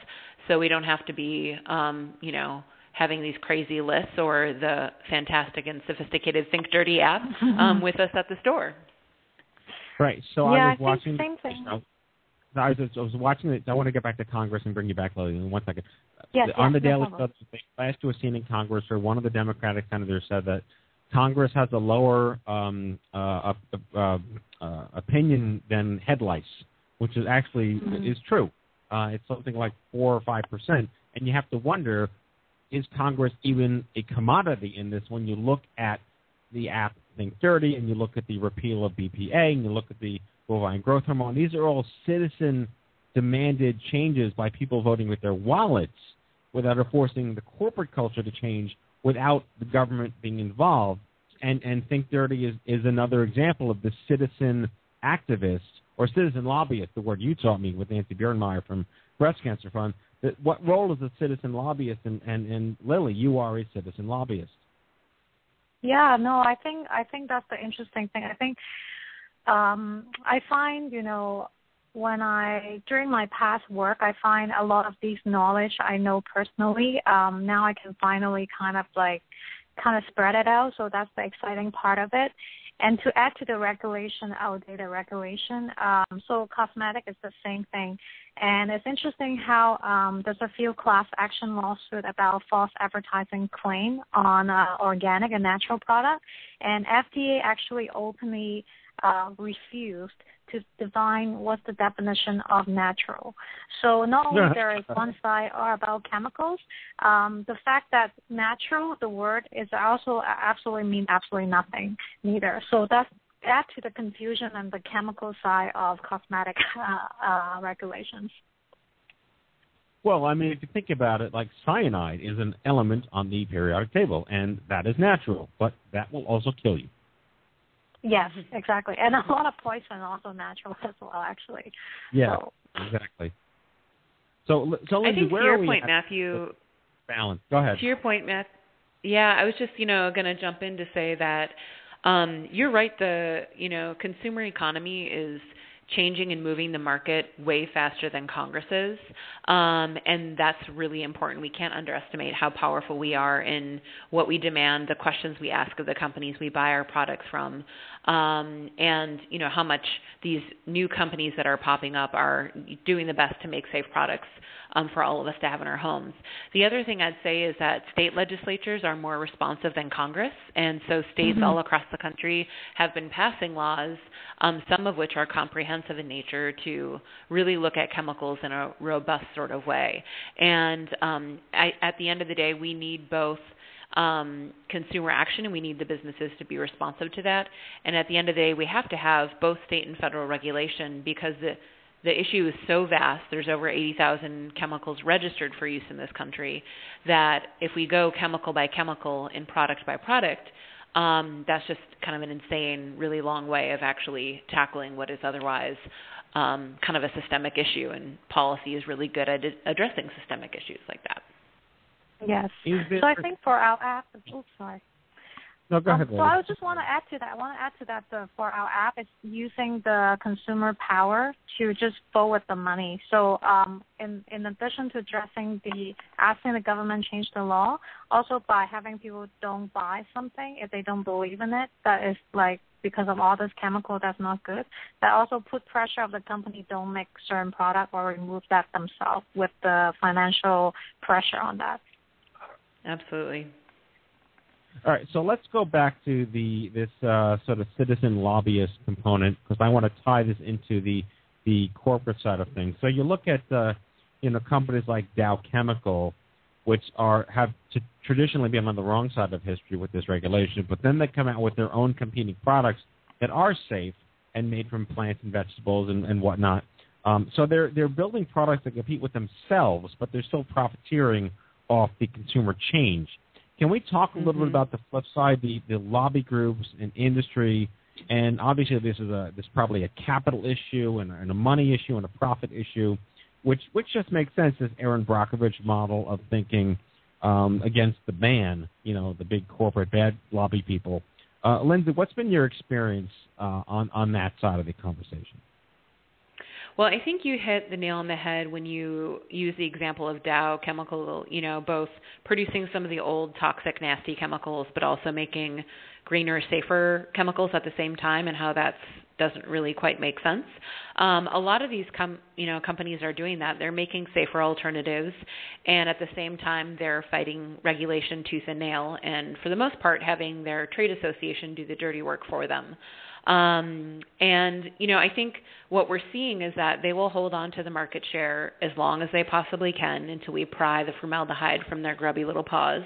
so we don't have to be um, you know having these crazy lists or the fantastic and sophisticated Think Dirty app um, with us at the store. Right. So yeah, I was I watching. same thing. I was, I was watching it. I want to get back to Congress and bring you back, Lily, in one second. Yes, On yes, the no Daily problem. Show, last to a scene in Congress, where one of the Democratic senators said that Congress has a lower um, uh, uh, uh, opinion than headlights, which is actually Mhm. is true. Uh, it's something like four or five percent, and you have to wonder: Is Congress even a commodity in this? When you look at the app Think Dirty, and you look at the repeal of BPA, and you look at the bovine growth hormone, these are all citizen demanded changes by people voting with their wallets without forcing the corporate culture to change without the government being involved. And and Think Dirty is, is another example of the citizen activist or citizen lobbyist, the word you taught me with Nancy Buermeyer from Breast Cancer Fund. What role is a citizen lobbyist? And, and, and Lily, you are a citizen lobbyist. Yeah, no, I think I think that's the interesting thing. I think um I find, you know, when I during my past work I find a lot of these knowledge I know personally. Um now I can finally kind of like kind of spread it out, so that's the exciting part of it. And to add to the regulation, outdated regulation, um, so cosmetic is the same thing. And it's interesting how um, there's a few class action lawsuit about false advertising claim on uh, organic and natural product, and FDA actually openly uh, refused to define what's the definition of natural. So not only there is one side are about chemicals, um, the fact that natural, the word, is also absolutely mean absolutely nothing neither. So that's add to the confusion and the chemical side of cosmetic uh, uh, regulations. Well, I mean, if you think about it, like cyanide is an element on the periodic table, and that is natural, but that will also kill you. Yes, exactly. And a lot of poison also natural as well, actually. Yeah, So, exactly. So, so I Lindsay, think to your are point, at Matthew, balance? Go ahead. To your point, Matt. Yeah, I was just you know going to jump in to say that um, you're right. The you know consumer economy is changing and moving the market way faster than Congress is. Um, and that's really important. We can't underestimate how powerful we are in what we demand, the questions we ask of the companies we buy our products from, um, and you know how much these new companies that are popping up are doing the best to make safe products um, for all of us to have in our homes. The other thing I'd say is that state legislatures are more responsive than Congress, and so states Mhm. all across the country have been passing laws, um, some of which are comprehensive in nature, to really look at chemicals in a robust sort of way. And um, I, at the end of the day, we need both um, consumer action and we need the businesses to be responsive to that. And at the end of the day, we have to have both state and federal regulation because the the issue is so vast. There's over 80,000 chemicals registered for use in this country that if we go chemical by chemical and product by product, um, that's just kind of an insane, really long way of actually tackling what is otherwise um, kind of a systemic issue. And policy is really good at addressing systemic issues like that. Yes. So I think for our app, oops, sorry. No, go Um, ahead. so. I just want to add to that. I want to add to that the, for our app, it's using the consumer power to just forward the money. So um, in in addition to addressing the asking the government change the law, also by having people don't buy something if they don't believe in it, that is like because of all this chemical that's not good. That also put pressure of the company don't make certain product or remove that themselves with the financial pressure on that. Absolutely. All right, so let's go back to the this uh, sort of citizen lobbyist component because I want to tie this into the the corporate side of things. So you look at uh, you know companies like Dow Chemical, which are have t- traditionally been on the wrong side of history with this regulation, but then they come out with their own competing products that are safe and made from plants and vegetables and, and whatnot. Um, so they're they're building products that compete with themselves, but they're still profiteering off the consumer change. Can we talk a little Mhm. bit about the flip side, the, the lobby groups and industry? And obviously, this is a this is probably a capital issue and, and a money issue and a profit issue, which which just makes sense. This Erin Brockovich model of thinking um, against the man, you know, the big corporate bad lobby people. Uh, Lindsay, what's been your experience uh, on on that side of the conversation? Well, I think you hit the nail on the head when you use the example of Dow Chemical, you know, both producing some of the old toxic, nasty chemicals, but also making greener, safer chemicals at the same time, and how that doesn't really quite make sense. Um, a lot of these com- you know companies are doing that. They're making safer alternatives, and at the same time, they're fighting regulation tooth and nail, and for the most part, having their trade association do the dirty work for them. Um, and you know, I think what we're seeing is that they will hold on to the market share as long as they possibly can until we pry the formaldehyde from their grubby little paws,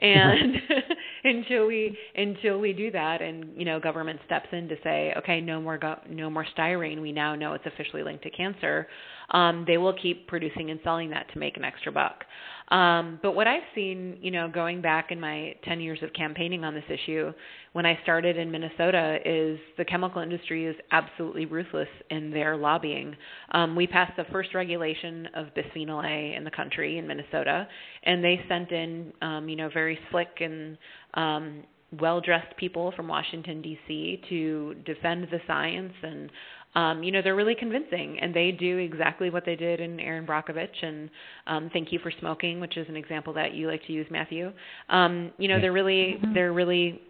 and until we until we do that, and you know, government steps in to say, okay, no more go- no more styrene. We now know it's officially linked to cancer. Um, they will keep producing and selling that to make an extra buck. Um, but what I've seen, you know, going back in my 10 years of campaigning on this issue, when I started in Minnesota, is the chemical industry is absolutely ruthless in their lobbying. Um, we passed the first regulation of bisphenol A in the country in Minnesota, and they sent in, um, you know, very slick and um, well-dressed people from Washington D.C. to defend the science and um, you know, they're really convincing, and they do exactly what they did in Erin Brockovich. And um, thank you for smoking, which is an example that you like to use, Matthew. Um, you know, they're really, they're really,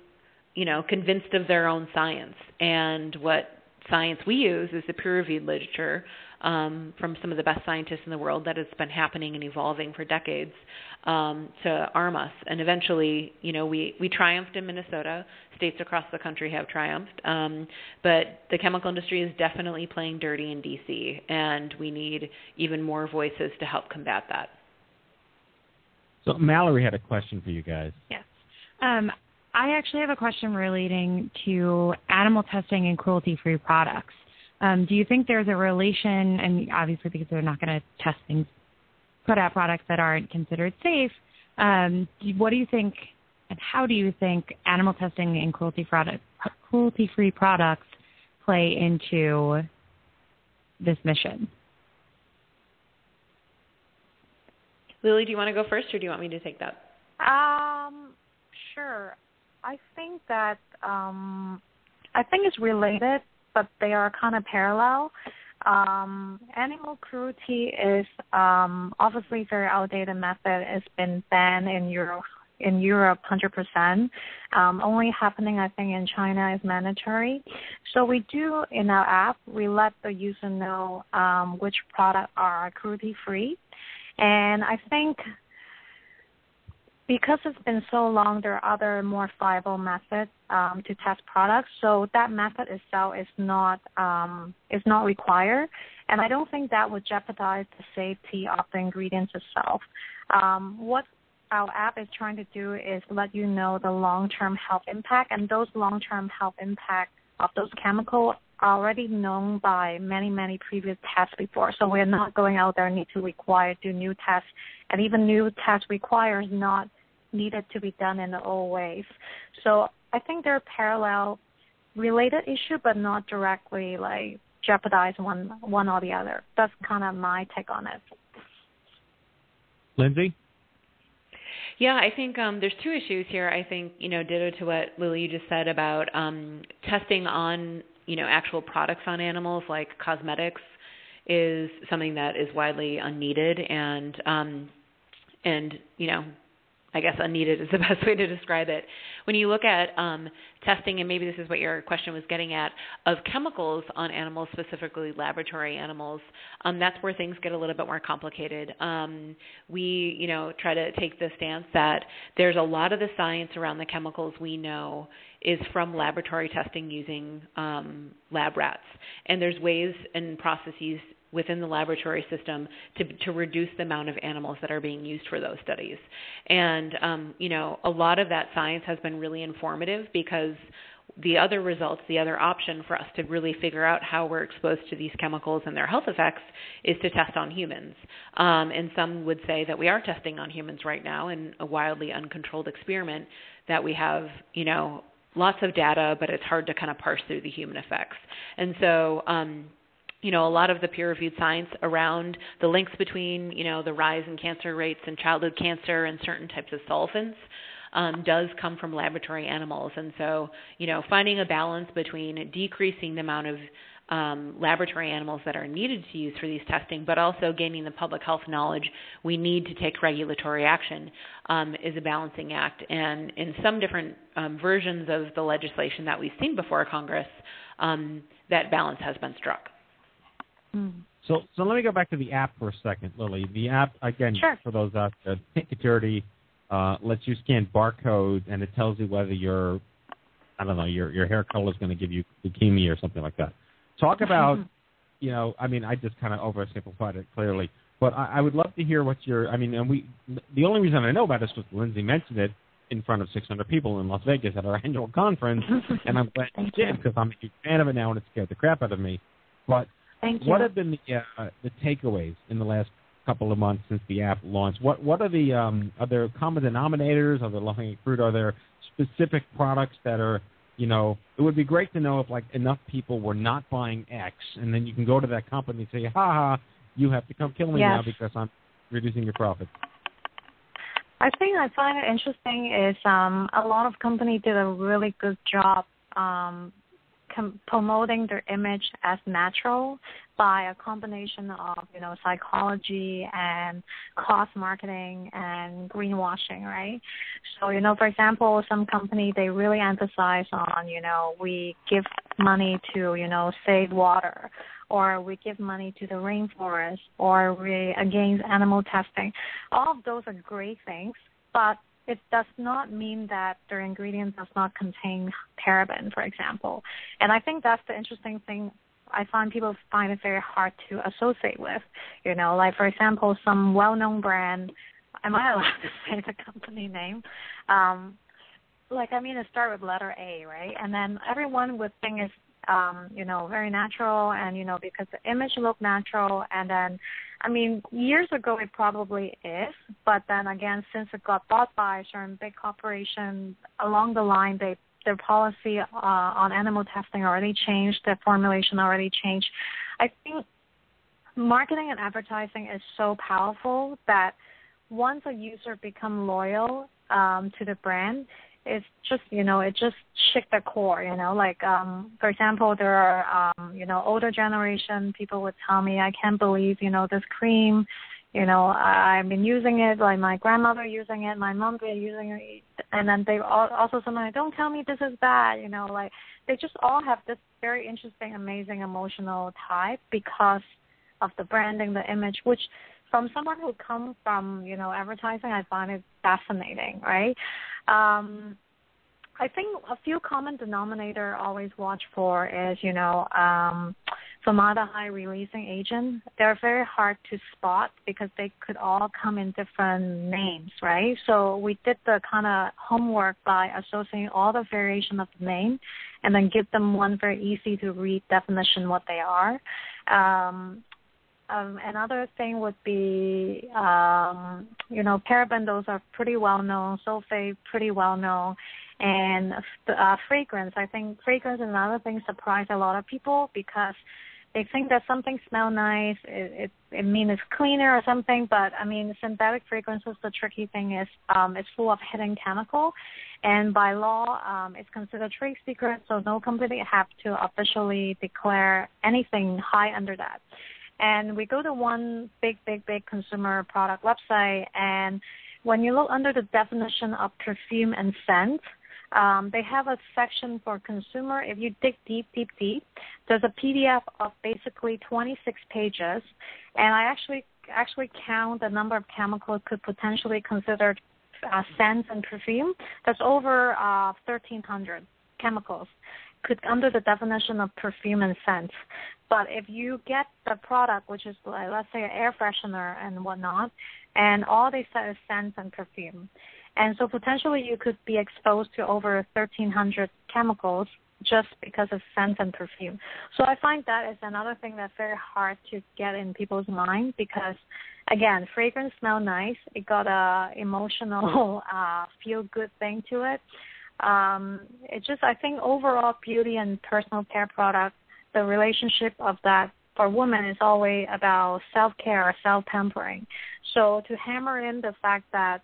you know, convinced of their own science. And what science we use is the peer-reviewed literature um, from some of the best scientists in the world that has been happening and evolving for decades um, to arm us. And eventually, you know, we we triumphed in Minnesota. States across the country have triumphed, um, but the chemical industry is definitely playing dirty in D.C. And we need even more voices to help combat that. So Mallory had a question for you guys. Yes. Um, I actually have a question relating to animal testing and cruelty-free products. Um, do you think there's a relation, and obviously because they're not going to test things, put out products that aren't considered safe, um, do- what do you think, and how do you think animal testing and cruelty product, cruelty-free products play into this mission? Lily, do you want to go first, or do you want me to take that? Um, sure. I think that um, I think it's related but they are kind of parallel. Um, animal cruelty is um, obviously very outdated method. It's been banned in Europe in Europe 100%. Um, only happening, I think, in China is mandatory. So we do in our app, we let the user know um, which products are cruelty free. And I think because it's been so long, there are other more viable methods um, to test products. So that method itself is not um, is not required, and I don't think that would jeopardize the safety of the ingredients itself. Um, what our app is trying to do is let you know the long-term health impact, and those long-term health impact of those chemicals are already known by many, many previous tests before. So we're not going out there and need to require do new tests, and even new tests requires not needed to be done in the old ways. So I think they're parallel related issue, but not directly like jeopardize one one or the other. That's kind of my take on it. Lindsay? Yeah, I think um, there's two issues here. I think you know, ditto to what Lily you just said about um, testing on you know actual products on animals like cosmetics is something that is widely unneeded and um, and you know I guess unneeded is the best way to describe it. When you look at um, testing, and maybe this is what your question was getting at, of chemicals on animals, specifically laboratory animals, um, that's where things get a little bit more complicated. Um, we, you know, try to take the stance that there's a lot of the science around the chemicals we know is from laboratory testing using um, lab rats, and there's ways and processes within the laboratory system to to reduce the amount of animals that are being used for those studies. And um, you know, a lot of that science has been really informative because the other results, the other option for us to really figure out how we're exposed to these chemicals and their health effects is to test on humans. Um, and some would say that we are testing on humans right now in a wildly uncontrolled experiment that we have, you know, lots of data, but it's hard to kind of parse through the human effects. And so, um, you know, a lot of the peer-reviewed science around the links between, you know, the rise in cancer rates and childhood cancer and certain types of solvents um, does come from laboratory animals. And so, you know, finding a balance between decreasing the amount of um, laboratory animals that are needed to use for these testing, but also gaining the public health knowledge we need to take regulatory action um, is a balancing act. And in some different um, versions of the legislation that we've seen before Congress, um, that balance has been struck. Mm. So, so let me go back to the app for a second, Lily. The app, again, sure. for those out there, Think Dirty, uh, lets you scan barcodes and it tells you whether your, I don't know, your your hair color is going to give you leukemia or something like that. Talk about, you know, I mean, I just kind of oversimplified it clearly, but I, I would love to hear what your, I mean, and we, the only reason I know about this was Lindsay mentioned it in front of 600 people in Las Vegas at our annual conference, and I'm glad you did because I'm a huge fan of it now and it scared the crap out of me. But Thank what have been the uh, the takeaways in the last couple of months since the app launched? What what are the um, are there common denominators? Are there low hanging fruit? Are there specific products that are you know? It would be great to know if like enough people were not buying X, and then you can go to that company and say, "Ha ha, you have to come kill me Yes. now because I'm reducing your profits." I think I find it interesting is um, a lot of companies did a really good job um, com- promoting their image as natural by a combination of you know psychology and cost marketing and greenwashing, right? So you know, for example, some company they really emphasize on you know we give money to you know save water or we give money to the rainforest, or we against animal testing. All of those are great things, but it does not mean that their ingredient does not contain paraben, for example. And I think that's the interesting thing. I find people find it very hard to associate with. You know, like for example, some well-known brand. Am I allowed to say the company name? Um, like I mean, it start with letter A, right? And then everyone would think it's um, you know, very natural and, you know, because the image looked natural and then I mean, years ago it probably is, but then again since it got bought by certain big corporation along the line they their policy uh, on animal testing already changed, their formulation already changed. I think marketing and advertising is so powerful that once a user become loyal um, to the brand, it's just you know it just shook the core you know like um for example there are um you know older generation people would tell me i can't believe you know this cream you know I, i've been using it like my grandmother using it my mom been using it and then they all, also sometimes don't tell me this is bad you know like they just all have this very interesting amazing emotional type because of the branding the image which from someone who comes from you know advertising i find it fascinating right um I think a few common denominator always watch for is, you know, um, formaldehyde releasing agent. They're very hard to spot because they could all come in different names, right? So we did the kind of homework by associating all the variation of the name and then give them one very easy to read definition what they are. Um, um, another thing would be, um, you know, paraben those are pretty well known, sulfate pretty well known, and uh, fragrance. I think fragrance is another thing surprise a lot of people because they think that something smell nice, it, it it means it's cleaner or something. But I mean, synthetic fragrances. The tricky thing is, um, it's full of hidden chemical, and by law, um, it's considered trade secret. So no company have to officially declare anything high under that. And we go to one big, big, big consumer product website, and when you look under the definition of perfume and scent, um, they have a section for consumer. If you dig deep, deep, deep, there's a PDF of basically 26 pages, and I actually actually count the number of chemicals could potentially consider uh, scents and perfume. That's over uh, 1,300 chemicals could under the definition of perfume and scent. But if you get the product, which is like, let's say an air freshener and whatnot, and all they say is scents and perfume, and so potentially you could be exposed to over 1,300 chemicals just because of scent and perfume. So I find that is another thing that's very hard to get in people's mind because, again, fragrance smell nice. It got a emotional, uh, feel good thing to it. Um, it just I think overall beauty and personal care products, the relationship of that for women is always about self care self pampering. So to hammer in the fact that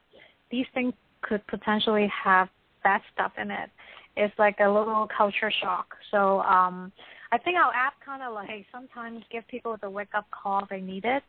these things could potentially have bad stuff in it, it is like a little culture shock. So um I think our app kind of like sometimes give people the wake up call they need it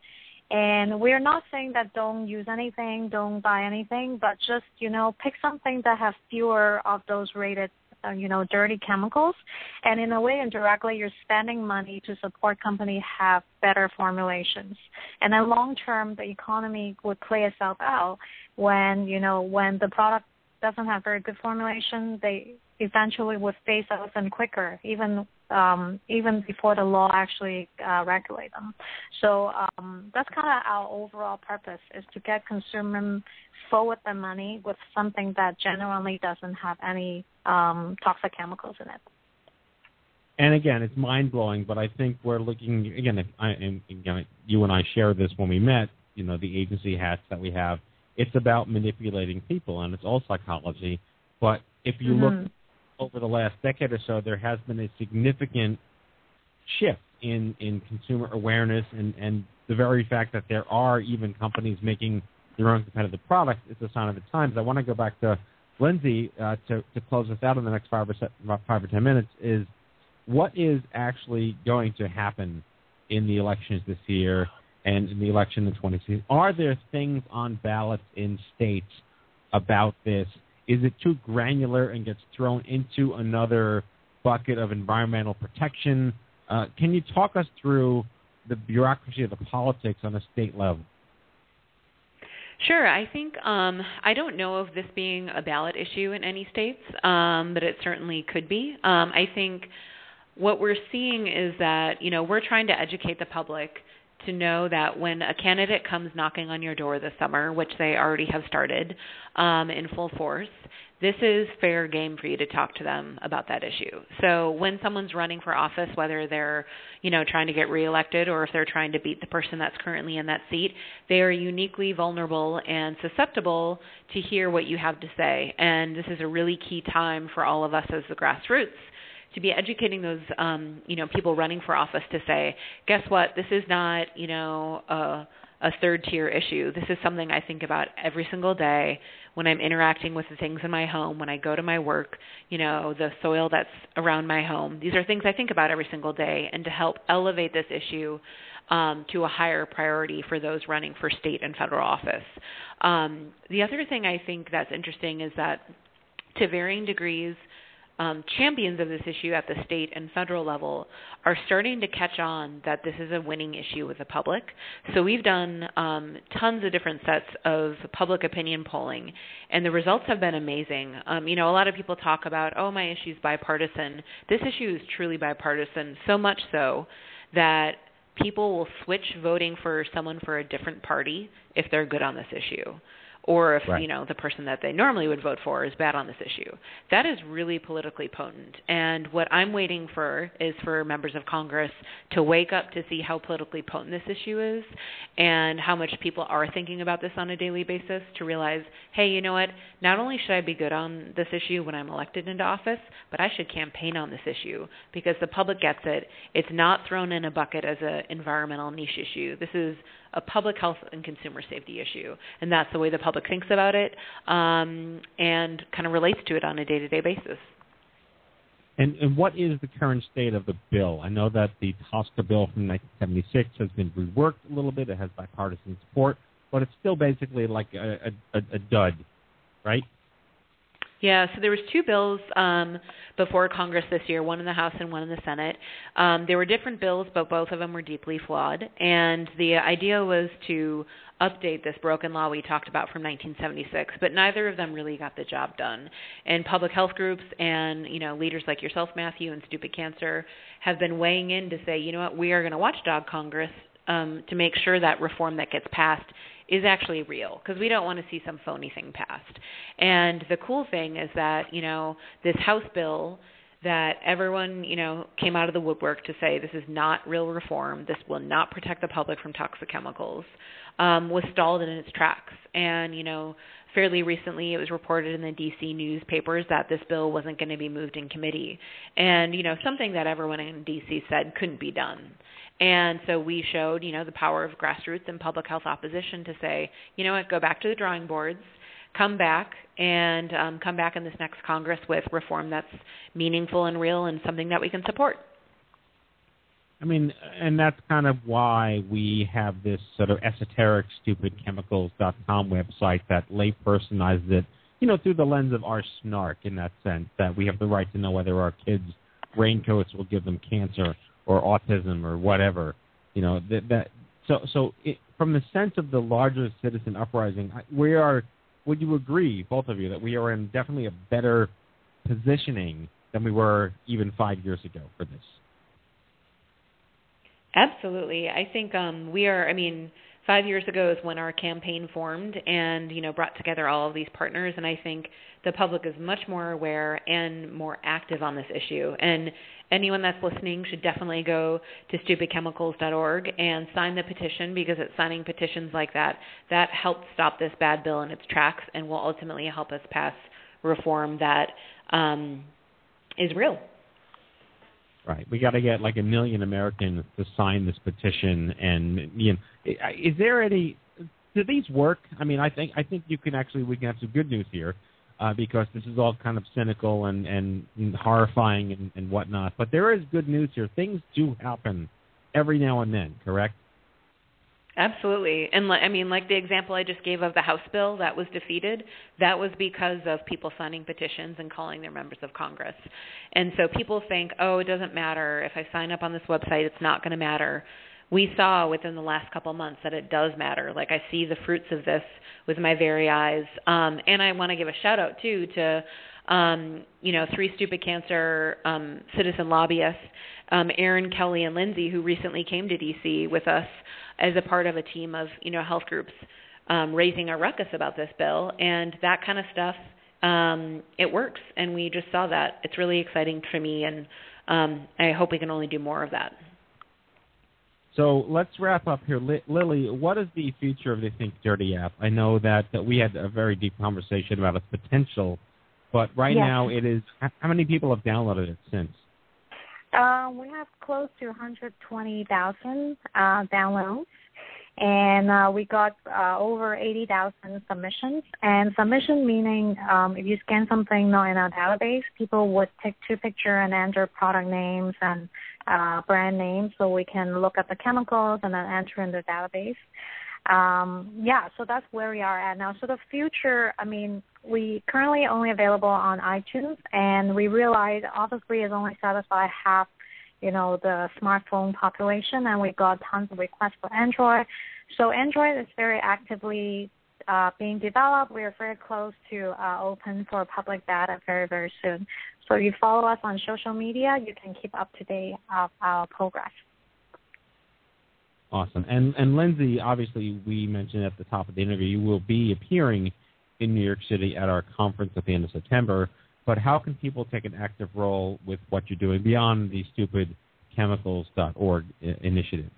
and we're not saying that don't use anything, don't buy anything, but just, you know, pick something that has fewer of those rated, uh, you know, dirty chemicals. And in a way, indirectly, you're spending money to support companies have better formulations. And then long term, the economy would play itself out when, you know, when the product doesn't have very good formulation, they eventually would phase out them quicker, even um, even before the law actually uh, regulate them. So um, that's kind of our overall purpose is to get consumers forward their money with something that generally doesn't have any um, toxic chemicals in it. And again, it's mind blowing, but I think we're looking again. If I, and again, you and I shared this when we met. You know, the agency hats that we have. It's about manipulating people, and it's all psychology. But if you mm-hmm. look over the last decade or so, there has been a significant shift in, in consumer awareness and, and the very fact that there are even companies making their own competitive products is a sign of the times. I want to go back to Lindsay uh, to, to close us out in the next five or, five or ten minutes is what is actually going to happen in the elections this year and in the election in 2016? Are there things on ballots in states about this is it too granular and gets thrown into another bucket of environmental protection? Uh, can you talk us through the bureaucracy of the politics on a state level? Sure. I think um, I don't know of this being a ballot issue in any states, um, but it certainly could be. Um, I think what we're seeing is that you know we're trying to educate the public to know that when a candidate comes knocking on your door this summer, which they already have started um, in full force, this is fair game for you to talk to them about that issue. So when someone's running for office, whether they're, you know, trying to get reelected or if they're trying to beat the person that's currently in that seat, they are uniquely vulnerable and susceptible to hear what you have to say. And this is a really key time for all of us as the grassroots to be educating those um, you know people running for office to say, guess what? This is not you know a a third tier issue. This is something I think about every single day when I'm interacting with the things in my home, when I go to my work, you know, the soil that's around my home. These are things I think about every single day and to help elevate this issue um, to a higher priority for those running for state and federal office. Um, the other thing I think that's interesting is that to varying degrees, um, champions of this issue at the state and federal level are starting to catch on that this is a winning issue with the public. So we've done um, tons of different sets of public opinion polling, and the results have been amazing. Um, you know, a lot of people talk about, oh, my issue is bipartisan. This issue is truly bipartisan, so much so that people will switch voting for someone for a different party if they're good on this issue or if Right. you know the person that they normally would vote for is bad on this issue. That is really politically potent. And what I'm waiting for is for members of Congress to wake up to see how politically potent this issue is and how much people are thinking about this on a daily basis to realize, hey, you know what? Not only should I be good on this issue when I'm elected into office, but I should campaign on this issue because the public gets it. It's not thrown in a bucket as an environmental niche issue. This is a public health and consumer safety issue, and that's the way the public thinks about it um, and kind of relates to it on a day-to-day basis. And, and what is the current state of the bill? I know that the TSCA bill from 1976 has been reworked a little bit. It has bipartisan support, but it's still basically like a, a, a dud, right? Yeah, so there was two bills um, before Congress this year, one in the House and one in the Senate. Um, there were different bills, but both of them were deeply flawed. And the idea was to update this broken law we talked about from 1976, but neither of them really got the job done. And public health groups and you know leaders like yourself, Matthew, and Stupid Cancer have been weighing in to say, you know what, we are going to watchdog Congress um, to make sure that reform that gets passed is actually real because we don't want to see some phony thing passed. And the cool thing is that, you know, this House bill that everyone, you know, came out of the woodwork to say this is not real reform, this will not protect the public from toxic chemicals, um, was stalled in its tracks. And, you know, fairly recently it was reported in the DC newspapers that this bill wasn't going to be moved in committee. And, you know, something that everyone in DC said couldn't be done. And so we showed, you know, the power of grassroots and public health opposition to say, you know what, go back to the drawing boards, come back and um, come back in this next Congress with reform that's meaningful and real and something that we can support. I mean, and that's kind of why we have this sort of esoteric, stupid stupidchemicals.com website that laypersonizes it, you know, through the lens of our snark in that sense, that we have the right to know whether our kids' raincoats will give them cancer or autism or whatever. You know, that, that so so it, from the sense of the larger citizen uprising, we are. Would you agree, both of you, that we are in definitely a better positioning than we were even five years ago for this? Absolutely. I think um, we are, I mean, five years ago is when our campaign formed and, you know, brought together all of these partners. And I think the public is much more aware and more active on this issue. And anyone that's listening should definitely go to stupidchemicals.org and sign the petition because it's signing petitions like that that help stop this bad bill in its tracks and will ultimately help us pass reform that um, is real. Right. We got to get like a million Americans to sign this petition, and you know, is there any? Do these work? I mean, I think I think you can actually we can have some good news here, uh, because this is all kind of cynical and and, horrifying and, and whatnot. But there is good news here. Things do happen every now and then. Correct? Absolutely. And I mean, like the example I just gave of the House bill that was defeated, that was because of people signing petitions and calling their members of Congress. And so people think, oh, it doesn't matter. If I sign up on this website, it's not going to matter. We saw within the last couple months that it does matter. Like I see the fruits of this with my very eyes. Um, and I want to give a shout out too to um, you know, three stupid cancer um, citizen lobbyists, um, Aaron, Kelly, and Lindsay, who recently came to DC with us as a part of a team of you know health groups um, raising a ruckus about this bill, and that kind of stuff. Um, it works, and we just saw that. It's really exciting for me, and um, I hope we can only do more of that. So let's wrap up here. Li- Lily, what is the future of the Think Dirty app? I know that, that we had a very deep conversation about its potential, but right Yes. now it is. How many people have downloaded it since? Um, we have close to 120,000 uh, downloads, and uh, we got uh, over 80,000 submissions. And submission meaning um, if you scan something not in our database, people would take two picture and enter product names and uh, brand name so we can look at the chemicals and then enter in the database. Um, yeah, so that's where we are at now. So the future, I mean, we currently only available on iTunes, and we realize Office 3 is only satisfy half you know, the smartphone population, and we got tons of requests for Android. So Android is very actively uh, being developed. We are very close to uh, open for public beta very, very soon. So if you follow us on social media, you can keep up to date of our progress. Awesome. And and Lindsay, obviously, we mentioned at the top of the interview, you will be appearing in New York City at our conference at the end of September but how can people take an active role with what you're doing beyond the stupidchemicals.org initiative?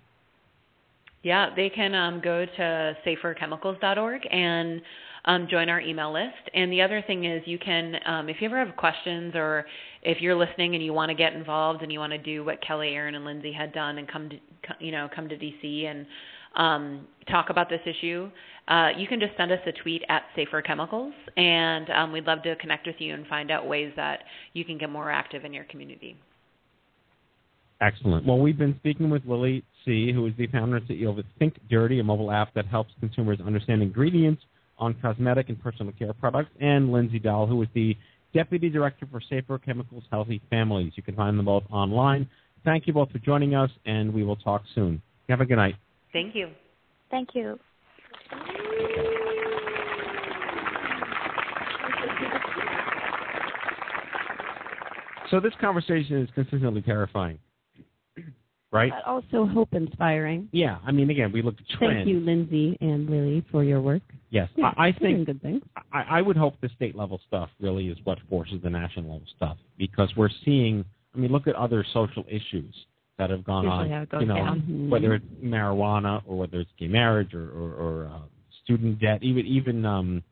Yeah, they can um, go to saferchemicals.org and um, join our email list. And the other thing is, you can, um, if you ever have questions or if you're listening and you want to get involved and you want to do what Kelly, Aaron, and Lindsay had done and come to, you know, come to DC and um, talk about this issue, uh, you can just send us a tweet at Safer Chemicals, and um, we'd love to connect with you and find out ways that you can get more active in your community. Excellent. Well, we've been speaking with Lily Tse, who is the founder and CEO of Think Dirty, a mobile app that helps consumers understand ingredients on cosmetic and personal care products, and Lindsay Dahl, who is the Deputy Director for Safer Chemicals Healthy Families. You can find them both online. Thank you both for joining us, and we will talk soon. Have a good night. Thank you. Thank you. So this conversation is consistently terrifying, right? But also hope inspiring. Yeah, I mean, again, we look at trends. Thank you, Lindsay and Lily, for your work. Yes, Yeah, I, I think good things. I, I would hope the state level stuff really is what forces the national level stuff because we're seeing. I mean, look at other social issues that have gone Usually on. you know, down. Whether it's marijuana or whether it's gay marriage or or, or uh, student debt, even even um,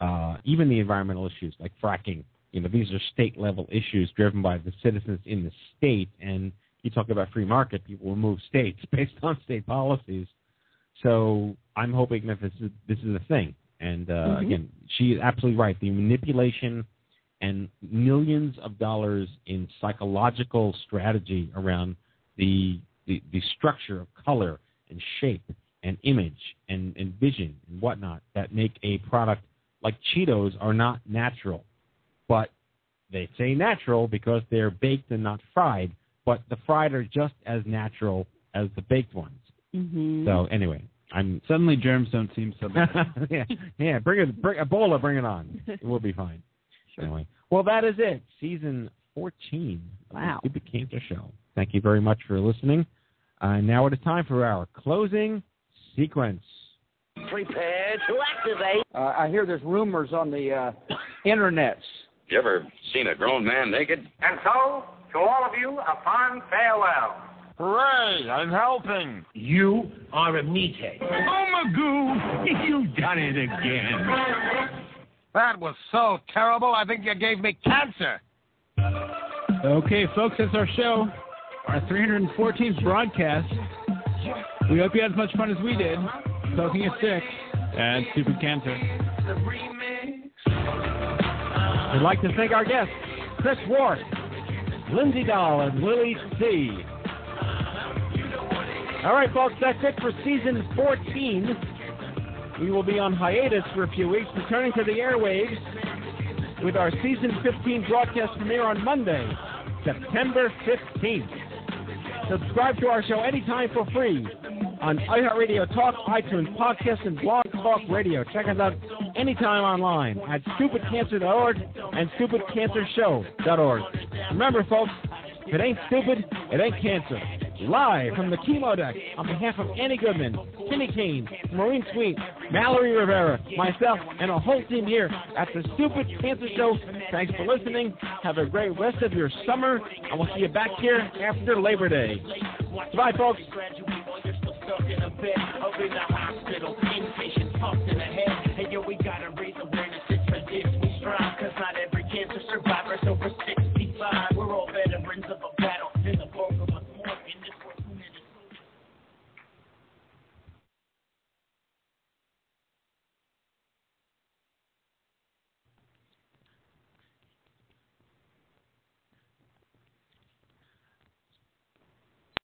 uh, even the environmental issues like fracking. You know, these are state level issues driven by the citizens in the state. And you talk about free market, people will move states based on state policies. So I'm hoping that this is this is a thing. And uh, Mhm. again, she is absolutely right. The manipulation and millions of dollars in psychological strategy around the the, the structure of color and shape and image and, and vision and whatnot that make a product like Cheetos are not natural. But they say natural because they're baked and not fried, but the fried are just as natural as the baked ones. Mm-hmm. So anyway, I'm Suddenly germs don't seem so bad. yeah, yeah. Bring it, bring Ebola, bring it on. It will be fine. Anyway, well, that is it. Season 14 of Wow. the Stupid Cancer Show. Thank you very much for listening. Uh, now it is time for our closing sequence. Prepare to activate. Uh, I hear there's rumors on the uh, internets. You ever seen a grown man naked? And so, to all of you, a fond farewell. Hooray! I'm helping. You are a meathead. Oh, Magoo, you've done it again. That was so terrible. I think you gave me cancer. Okay, folks, that's our show, our 314th broadcast. We hope you had as much fun as we did, poking a stick and Stupid Cancer. We'd like to thank our guests, Chris Wark, Lindsay Dahl, and Lily Tse. All right, folks, that's it for season 14. We will be on hiatus for a few weeks, returning to the airwaves with our season 15 broadcast premiere on Monday, September 15th. Subscribe to our show anytime for free on iHeartRadio Talk, iTunes Podcast, and Blog Talk Radio. Check us out anytime online at stupidcancer.org and stupidcancershow.org. Remember, folks, if it ain't stupid, it ain't cancer. Live from the chemo deck on behalf of Andy Goodman, Kenny Kane, Maureen Sweet, Mallory Rivera, myself, and a whole team here at the Stupid Cancer Show. Thanks for listening. Have a great rest of your summer, and we'll see you back here after Labor Day. Bye, folks. Stuck in a bed, up in the hospital,